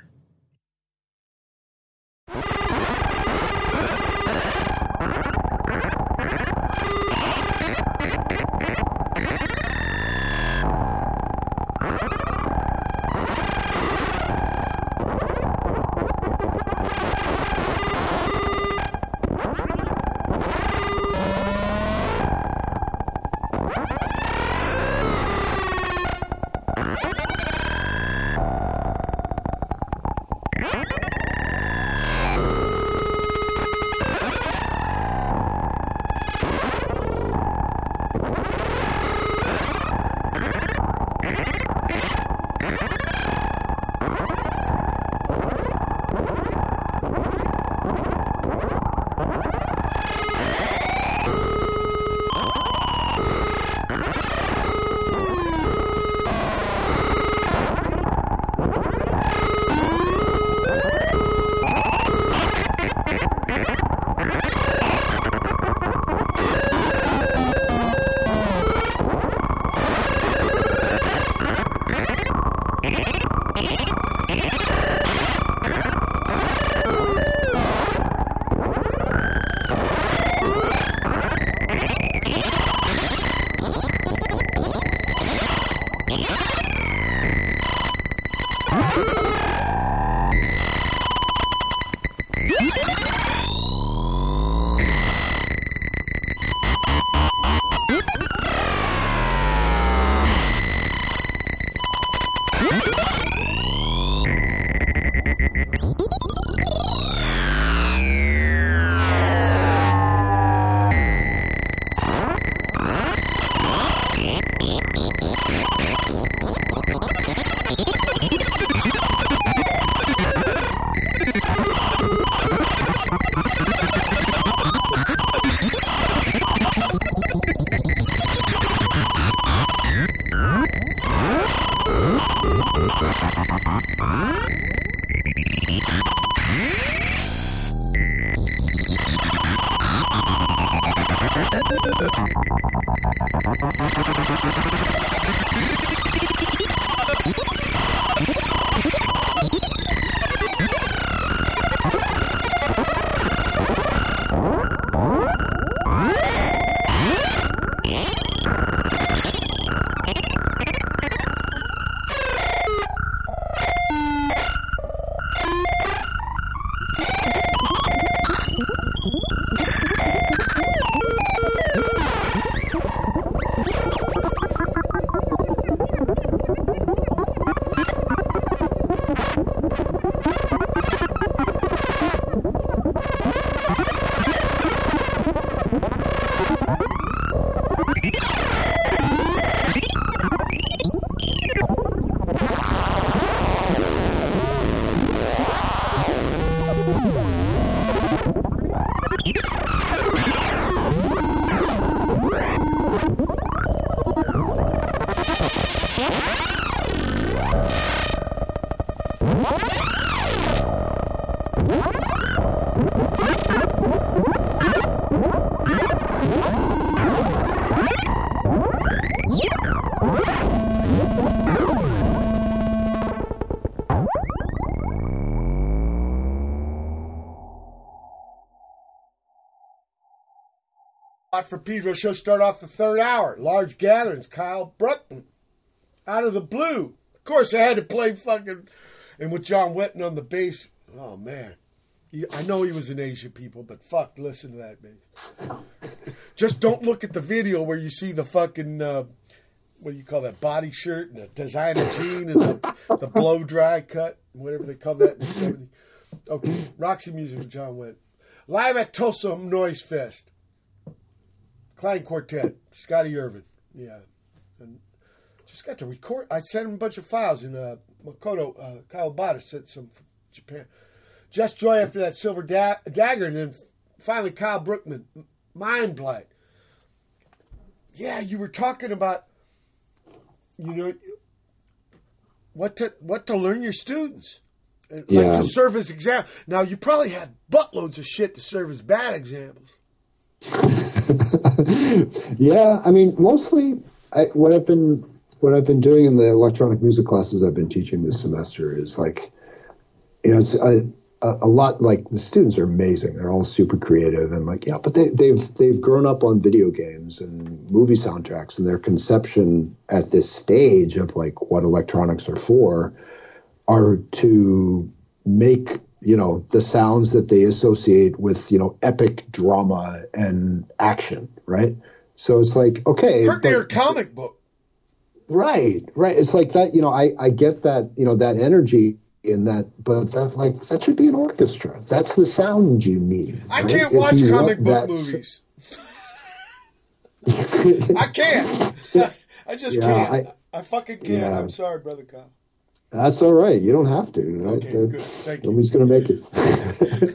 Thank you. For Pedro show start off the third hour. Large gatherings. Kyle Bruckmann. Out of the blue. Of course, I had to play fucking. And with John Wetton on the bass. Oh, man. I know he was an Asian people, but fuck, listen to that bass. Just don't look at the video where you see the fucking. Uh, what do you call that? Body shirt and a designer jean and the, the blow dry cut, whatever they call that in the 70s. Okay, Roxy Music with John Wetton. Live at Tulsa Noise Fest. Clang Quartet, Scotty Irving. Yeah. And just got to record. I sent him a bunch of files, and uh, Makoto uh, Kawabata sent some from Japan. Jess Joy after that Silver da- Dagger, and then finally Kyle Bruckmann, Mind Blight. Yeah, you were talking about, you know, what to what to learn your students. And, Like Yeah. to serve as example. Now you probably had buttloads of shit to serve as bad examples. yeah, I mean, mostly I, what I've been what I've been doing in the electronic music classes I've been teaching this semester is like, you know, it's a, a, lot like the students are amazing. They're all super creative and like, yeah, but they, they've they've grown up on video games and movie soundtracks, and their conception at this stage of like what electronics are for are to make you know the sounds that they associate with you know epic drama and action right so it's like okay Pretty but- comic book. right right it's like that you know i i get that you know that energy in that but that like that should be an orchestra that's the sound you need I can't If watch comic book movies. I can't. I just Yeah, can't. I, I- fucking can't. Yeah. I'm sorry, brother Kyle. That's all right you don't have to right? Okay, Uh, good. Thank nobody's gonna make it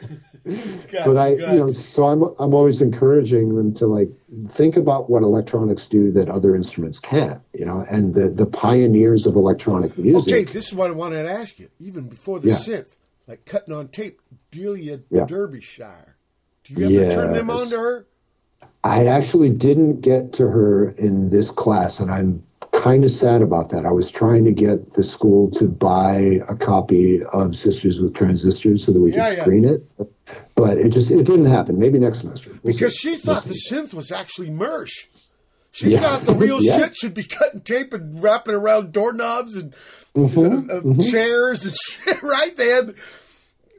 but I, guts. you know, so I'm I'm always encouraging them to like think about what electronics do that other instruments can't, you know, and the the pioneers of electronic music. okay, this is what I wanted to ask you. Even before the Yeah. synth, like cutting on tape, Delia Yeah. Derbyshire. Do you ever turn them on to her? I actually didn't get to her in this class, and I'm kind of sad about that. I was trying to get the school to buy a copy of Sisters with Transistors so that we Yeah, could yeah. screen it, but it just it didn't happen. Maybe next semester. We'll Because see. she thought the synth was actually Mersh. She Yeah. thought the real shit should be cutting tape and wrapping around doorknobs and Mhm, uh, mhm. chairs and shit. Right? They had.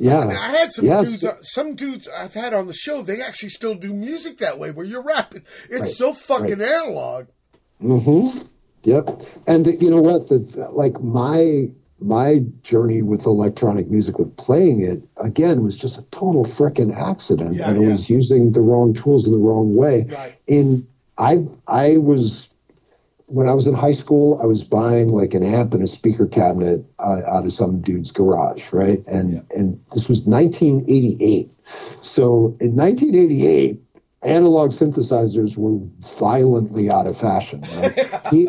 Yeah. I had some Yes. dudes. Uh, some dudes I've had on the show. They actually still do music that way, where you're rapping. It's Right, so fucking analog. Mm-hmm. Yep. And the, you know what? The, the- like my my journey with electronic music, with playing it, again, was just a total frickin' accident, Yeah, and it yeah. was using the wrong tools in the wrong way. Right. In I I was when I was in high school, I was buying like an amp and a speaker cabinet uh, out of some dude's garage, right? And and this was 1988. So in 1988, analog synthesizers were violently out of fashion. Right? he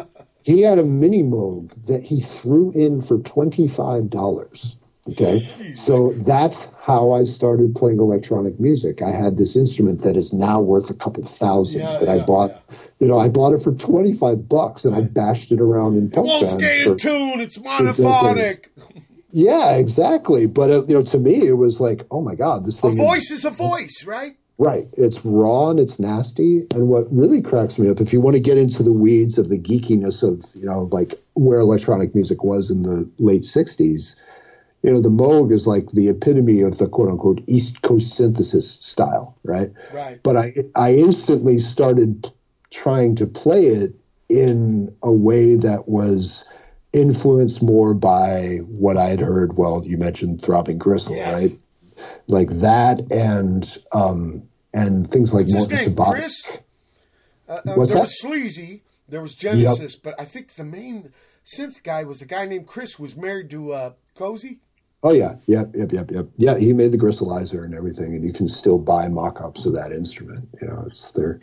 he had a mini Moog that he threw in for twenty five dollars. Okay, so that's how I started playing electronic music. I had this instrument that is now worth a couple thousand Yeah, that I yeah, bought. You know, I bought it for twenty five bucks, and I bashed it around in punk Won't bands stay for- in tune. It's monophonic. yeah, exactly. But uh, you know, to me, it was like, oh my god, this A thing. is- voice is a voice, right? Right. It's raw and it's nasty. And what really cracks me up, if you want to get into the weeds of the geekiness of you know, like where electronic music was in the late '60s, you know, the Moog is like the epitome of the quote unquote East Coast synthesis style, right? Right. But I I instantly started trying to play it in a way that was influenced more by what I had heard. Well, you mentioned Throbbing Gristle, right? Like that, and um, and things like What's Morton name? Sabat. Chris? Uh, uh, What's there that? was Sleazy. There was Genesis, but I think the main synth guy was a guy named Chris who was married to uh, Cosey. Oh yeah, yep, yep, yep, yep. Yeah, he made the Gristleizer and everything, and you can still buy mock-ups of that instrument. You know, it's there.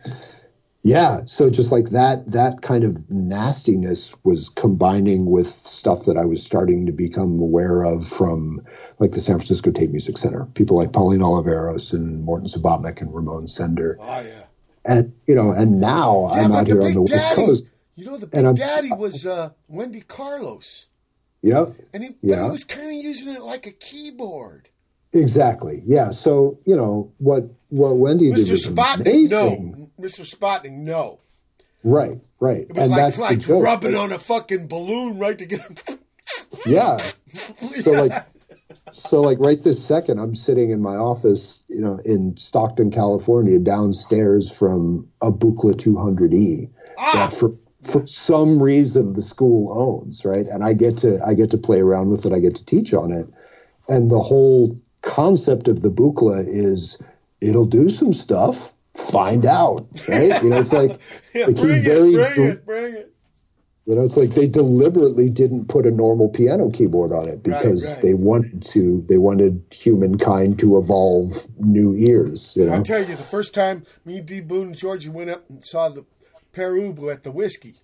Yeah, so just like that, that kind of nastiness was combining with stuff that I was starting to become aware of from like the San Francisco Tape Music Center. People like Pauline Oliveros and Morton Subotnick and Ramon Sender. Oh yeah. And you know, and now Yeah, I'm out here on the West Daddy, Coast. You know, the Big Daddy was uh, Wendy Carlos, Yep. and he, but he was kind of using it like a keyboard. Exactly. Yeah. So you know what what Wendy did Mr. was Spotnik, amazing. no. Mr. Spotnik, no. Right. Right. It was and like that's like joke. rubbing on a fucking balloon right to get him. Yeah. So like so like right this second I'm sitting in my office, you know, in Stockton, California, downstairs from a Buchla 200E that for for some reason the school owns, right? And I get to I get to play around with it, I get to teach on it. And the whole concept of the Buchla is it'll do some stuff, find out, right? You know, it's like Yeah, like he bring it, very bring it, bring it. you know, it's like they deliberately didn't put a normal piano keyboard on it because right. they wanted to. They wanted humankind to evolve new ears. You I'll tell you, the first time me, D. Boon, and Georgie went up and saw the Pere Ubu at the whiskey,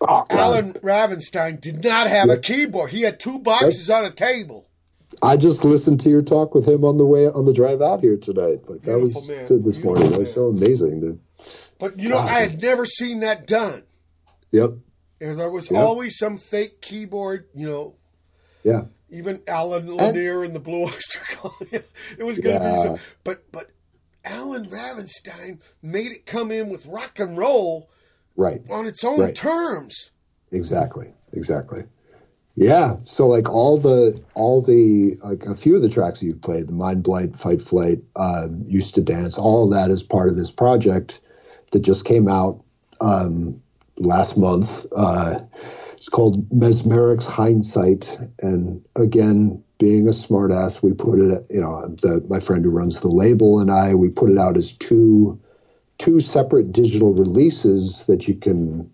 Oh, Allen Ravenstine did not have a keyboard. He had two boxes on a table. I just listened to your talk with him on the way on the drive out here tonight. Like that was man. this morning. It was so amazing. To, But you know, I had never seen that done. yep. And there was Yeah. always some fake keyboard, you know, Yeah. even Allen Lanier and the Blue Oyster Cult. it was going to Yeah. be some, but but Allen Ravenstine made it come in with rock and roll Right. on its own Right. terms. Exactly. Exactly. Yeah. So like all the all the like a few of the tracks you've played, the Mind Blight, Fight Flight, um, Used to Dance, all that is part of this project that just came out um, last month. Uh, it's called Mesmeric's Hindsight, and again, being a smartass, we put it. You know, the, my friend who runs the label and I, we put it out as two two separate digital releases that you can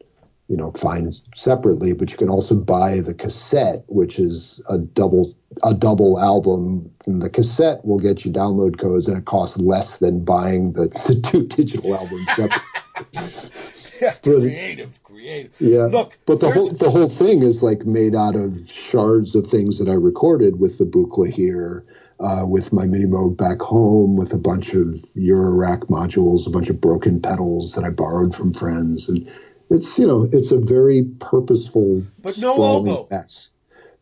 you know find separately but you can also buy the cassette which is a double a double album and the cassette will get you download codes and it costs less than buying the, the two digital albums separately. Yeah, creative, creative. yeah Look, but the whole the whole thing is like made out of shards of things that i recorded with the Buchla here uh, with my mini Moog back home with a bunch of Eurorack modules, a bunch of broken pedals that I borrowed from friends, and it's you know it's a very purposeful, But no oboe. mess.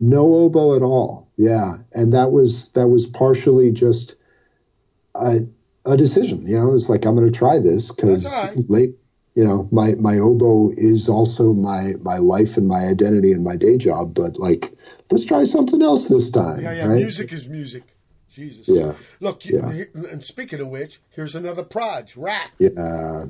No oboe at all. Yeah, and that was that was partially just a a decision. You know, it's like I'm going to try this because right. late. You know, my my oboe is also my my life and my identity and my day job. But like, let's try something else this time. Yeah, yeah. right? Music is music. Jesus. Yeah. Look, you, Yeah. and speaking of which, here's another proj, Wrack. Yeah.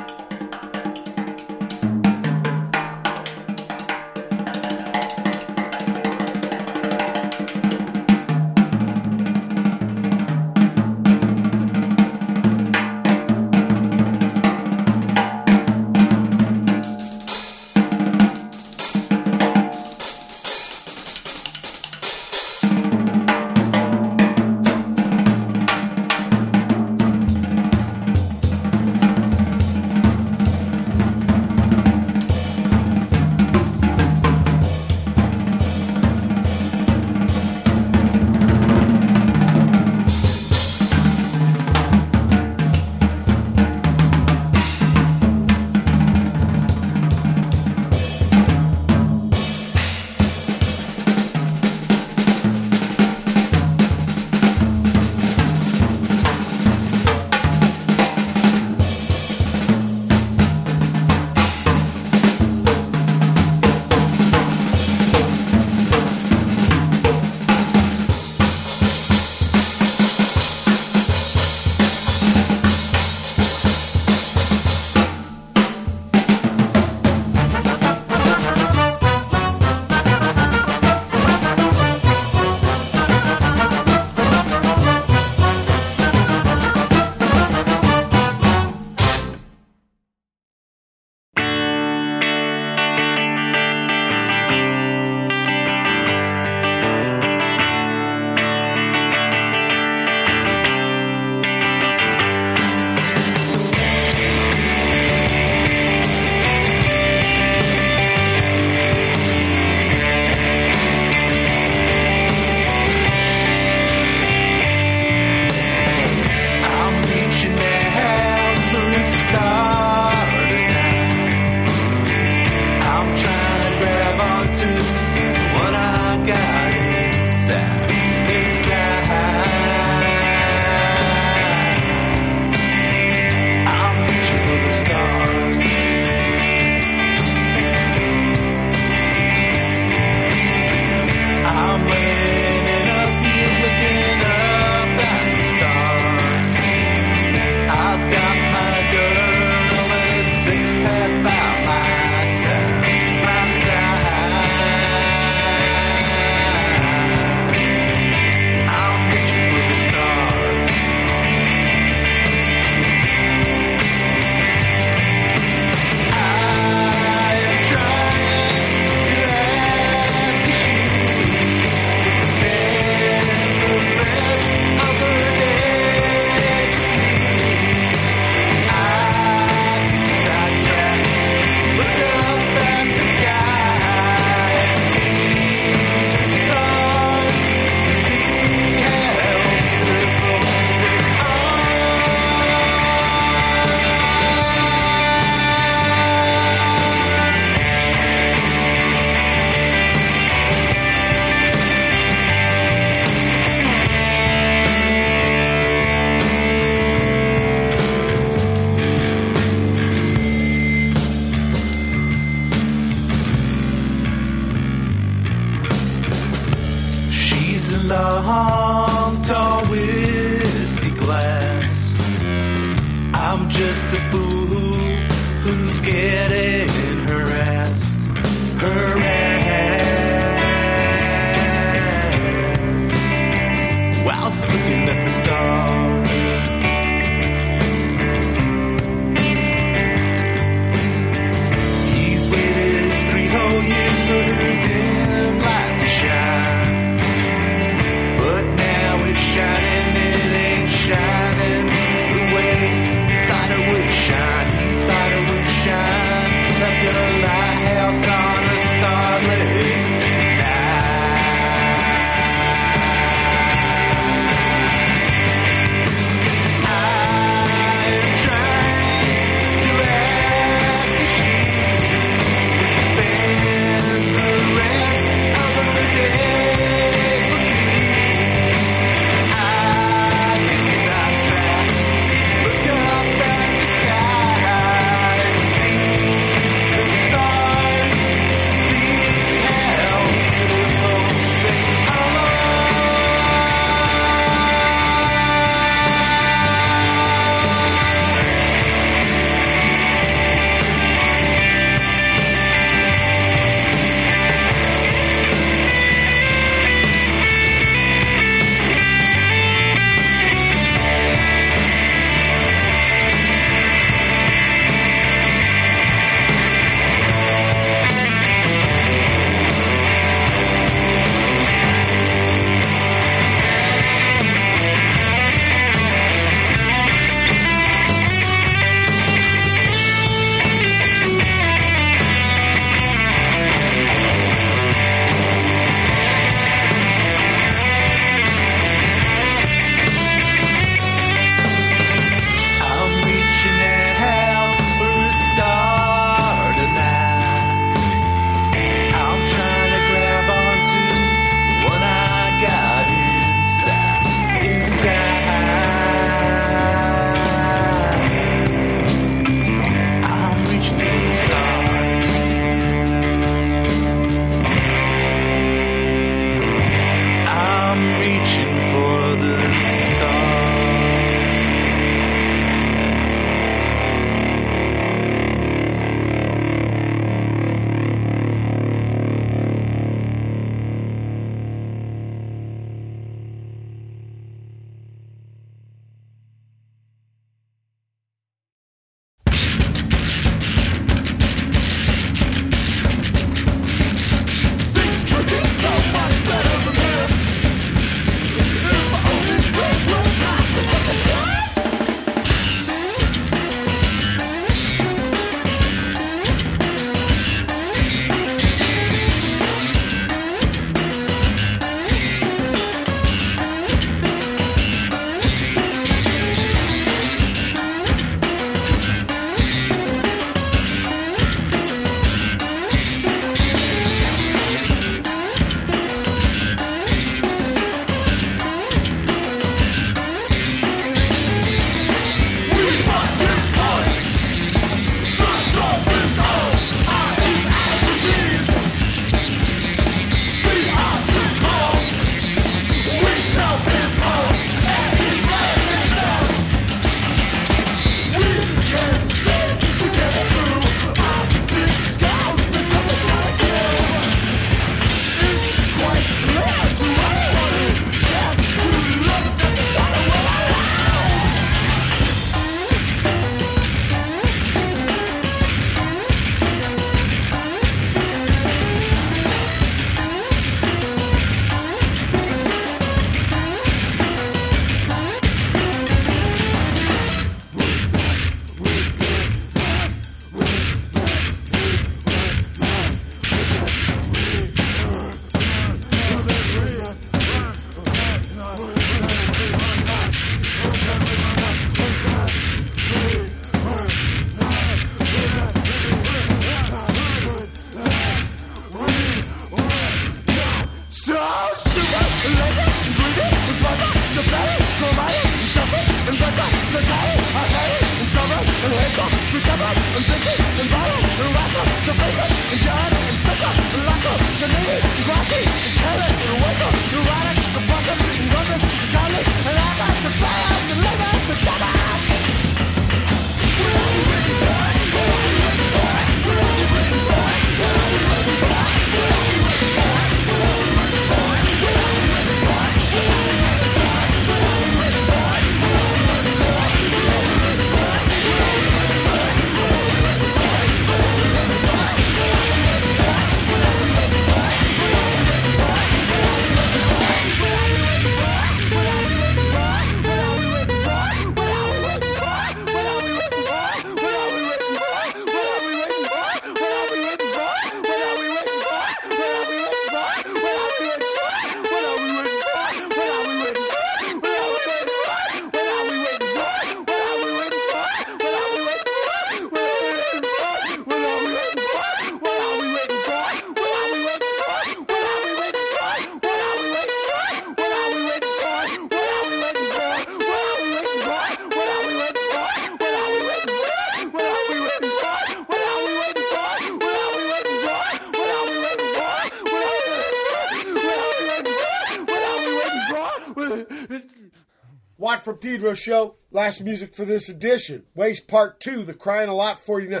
From Pedro show. Last music for this edition. Waste Part 2, The Crying a Lot 49.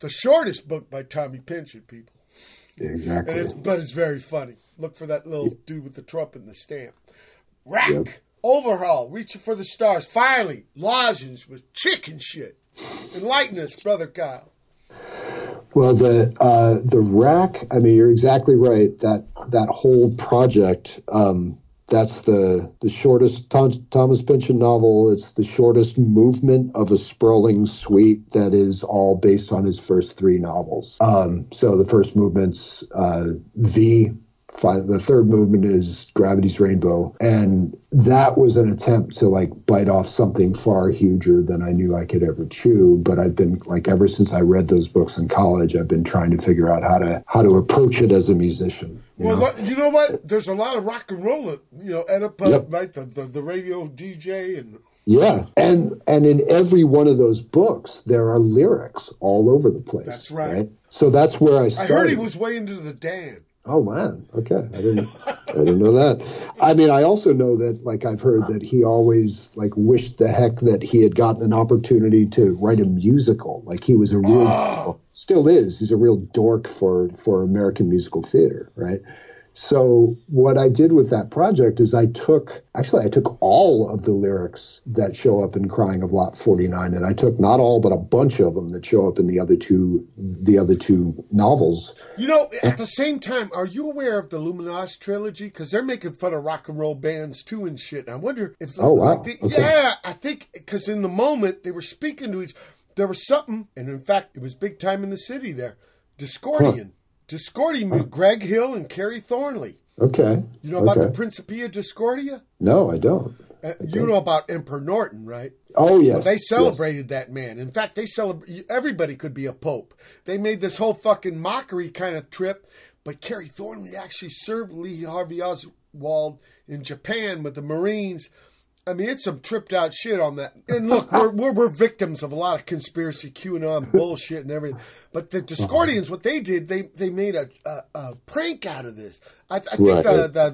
The shortest book by Tommy Pynchon, people. Exactly. And it's, but it's very funny. Look for that little dude with the Trump and the stamp. Wrack. Overhaul. Reaching for the stars. Finally, lozenge with chicken shit. Enlighten us, brother Kyle. Well, the uh, the Wrack. I mean, you're exactly right. That that whole project. Um, that's the the shortest Tom, Thomas Pynchon novel. It's the shortest movement of a sprawling suite that is all based on his first three novels. Um, so the first movement's uh, V. Fi- The third movement is Gravity's Rainbow, and that was an attempt to like bite off something far huger than I knew I could ever chew. But I've been like ever since I read those books in college, I've been trying to figure out how to how to approach it as a musician. you Well, know? what- you know what? There's a lot of rock and roll, you know, Oedipa, uh, Yep. right? The, the the radio DJ and Yeah, and and in every one of those books, there are lyrics all over the place. That's right. So that's where I I started. heard he was way into the Dan. Oh man, okay, I didn't, I didn't know that. I mean, I also know that, like, I've heard that he always like wished the heck that he had gotten an opportunity to write a musical. Like, he was a real, well, still is. He's a real dork for for American musical theater, right? So what I did with that project is I took actually I took all of the lyrics that show up in Crying of Lot 49 and I took not all but a bunch of them that show up in the other two the other two novels. You know, at the same time, are you aware of the Illuminatus trilogy? Because they're making fun of rock and roll bands too and shit. And I wonder if, Oh, wow. like, Okay. yeah, I think because in the moment they were speaking to each, there was something, and in fact, it was big time in the city there. Discordian, Discordian, Greg Hill and Kerry Thornley. Okay. You know about okay. the Principia Discordia? No, I don't. Uh, you know about Emperor Norton, right? Oh yes. Well, they yes. celebrated that man. In fact, they celebrate. Everybody could be a pope. They made this whole fucking mockery kind of trip. But Kerry Thornley actually served Lee Harvey Oswald in Japan with the Marines. I mean, it's some tripped out shit on that. And look, we're, we're, we're victims of a lot of conspiracy QAnon bullshit and everything. But the Discordians, what they did, they they made a, a, a prank out of this. I, I think Right. the the,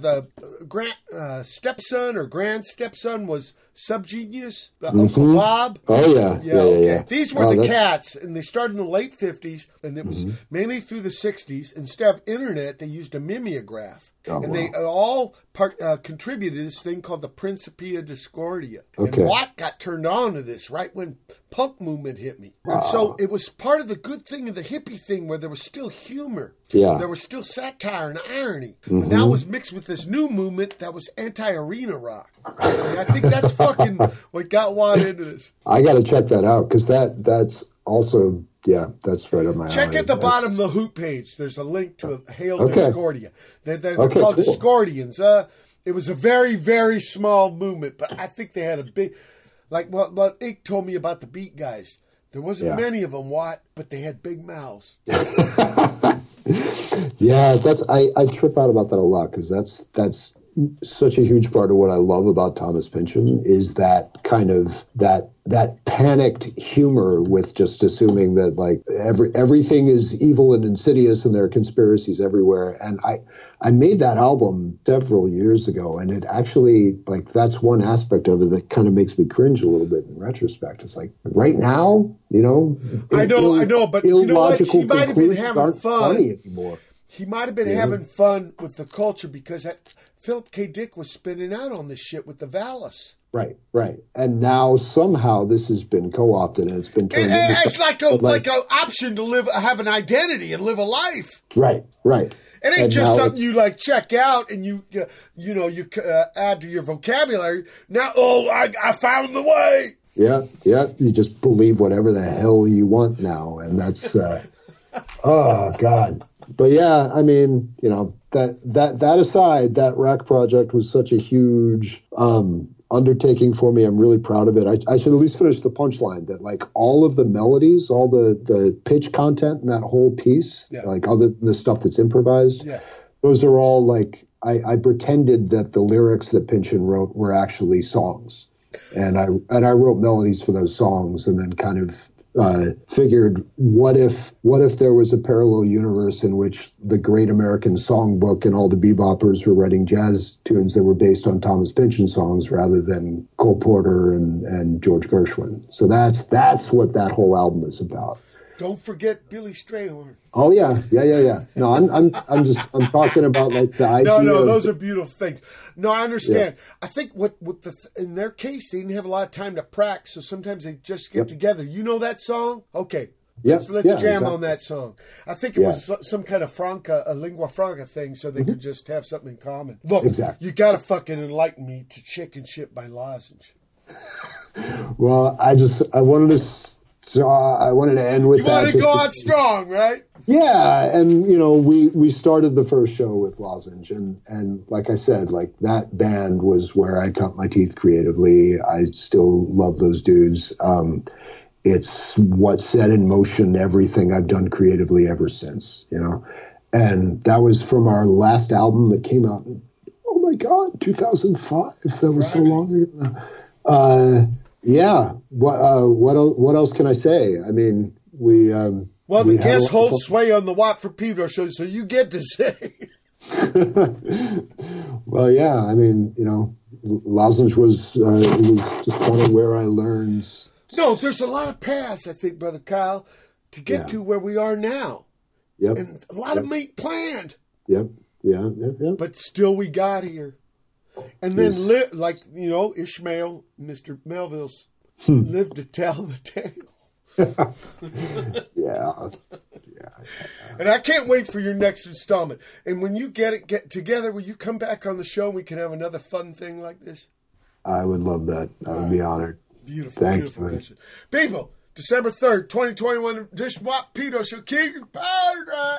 the grand uh, stepson or grand stepson was Subgenius, uh, Uncle. Bob. Oh, yeah. Yeah, yeah, okay. yeah. These were Oh, the that's- cats, and they started in the late fifties, and it was Mm-hmm. mainly through the sixties. Instead of internet, they used a mimeograph. Oh, and wow. they all part, uh, contributed to this thing called the Principia Discordia. Okay. And Watt got turned on to this right when punk movement hit me. And so it was part of the good thing of the hippie thing where there was still humor. Yeah. There was still satire and irony. But Mhm. that was mixed with this new movement that was anti-arena rock. And I think that's fucking what got Watt into this. I got to check that out because that that's also yeah that's right on my Check alley. at the That's- bottom of the hoot page. There's a link to a Hail Okay. Discordia. They're, they're, Okay, called cool. Discordians. Uh, it was a very, very small movement, but I think they had a big, like what, what Ike told me about the Beat Guys. There wasn't Yeah. many of them, Watt, but they had big mouths. Yeah, that's I, I trip out about that a lot because that's that's such a huge part of what I love about Thomas Pynchon is that kind of that that panicked humor with just assuming that like every everything is evil and insidious and there are conspiracies everywhere. And I I made that album several years ago and it actually like that's one aspect of it that kind of makes me cringe a little bit in retrospect. It's like right now, you know, I know, I know, but you know what? illogical He might have been having fun. funny anymore. He might have been Yeah. having fun with the culture because that, Philip K. Dick was spinning out on this shit with the Valis. Right, right. And now somehow this has been co-opted and it's been turned It- into it's like a like an option to live, have an identity and live a life. right, right. It ain't And just something you like check out and you uh, you know you uh, add to your vocabulary. Now, oh, I, I found the way. Yeah, yeah. You just believe whatever the hell you want now, and that's uh, oh god. But yeah, I mean, you know that that that aside, that Wrack project was such a huge um, undertaking for me. I'm really proud of it. I, I should at least finish the punchline that like all of the melodies, all the the pitch content in that whole piece, Yeah. like all the, the stuff that's improvised, Yeah. those are all like I, I pretended that the lyrics that Pynchon wrote were actually songs, and I and I wrote melodies for those songs, and then kind of uh, figured what if what if there was a parallel universe in which the Great American Songbook and all the beboppers were writing jazz tunes that were based on Thomas Pynchon songs rather than Cole Porter and, and George Gershwin. So that's that's what that whole album is about. Don't forget Billy Strayhorn. Oh yeah, yeah, yeah, yeah. No, I'm I'm I'm just I'm talking about like the idea. No, no, of- those are beautiful things. No, I understand. I think what what the in their case they didn't have a lot of time to practice, so sometimes they just get Yep. together. You know that song? Okay. Yep, Let's, let's yeah, jam exactly. on that song. I think it Yeah. was some kind of franca, a lingua franca thing, so they could mm-hmm. just have something in common. Look, Exactly. you got to fucking enlighten me to chicken shit by lozenge. Well, I just I wanted to so I wanted to end with You that. want to go out strong, right? Yeah, and you know, we we started the first show with Lozenge, and and like I said, like that band was where I cut my teeth creatively. I still love those dudes. Um, it's what set in motion everything I've done creatively ever since. You know, and that was from our last album that came out. in, Oh my God, 2005. That was so long ago. Uh, yeah. What uh, what el- what else can I say? I mean, we. Um, Well, we the guest of holds sway on the Watt from Pedro show, so you get to say. Well, yeah, I mean, you know, lozenge was uh, was just kind of where I learned. No, there's a lot of paths, I think, Brother Kyle, to get Yeah. to where we are now. Yep. And a lot of meat planned, Yep. Yeah. Yep. Yep. but still we got here. And then, Yes. li- like, you know, Ishmael, Mr. Melville's, Hmm. lived to tell the tale. Yeah. Yeah. And I can't wait for your next installment. And when you get it get together, will you come back on the show and we can have another fun thing like this? I would love that. I would be honored. Beautiful, Thank beautiful you. People, December 3rd, 2021, Dish Wap Pedo Show. Keep your powder dry.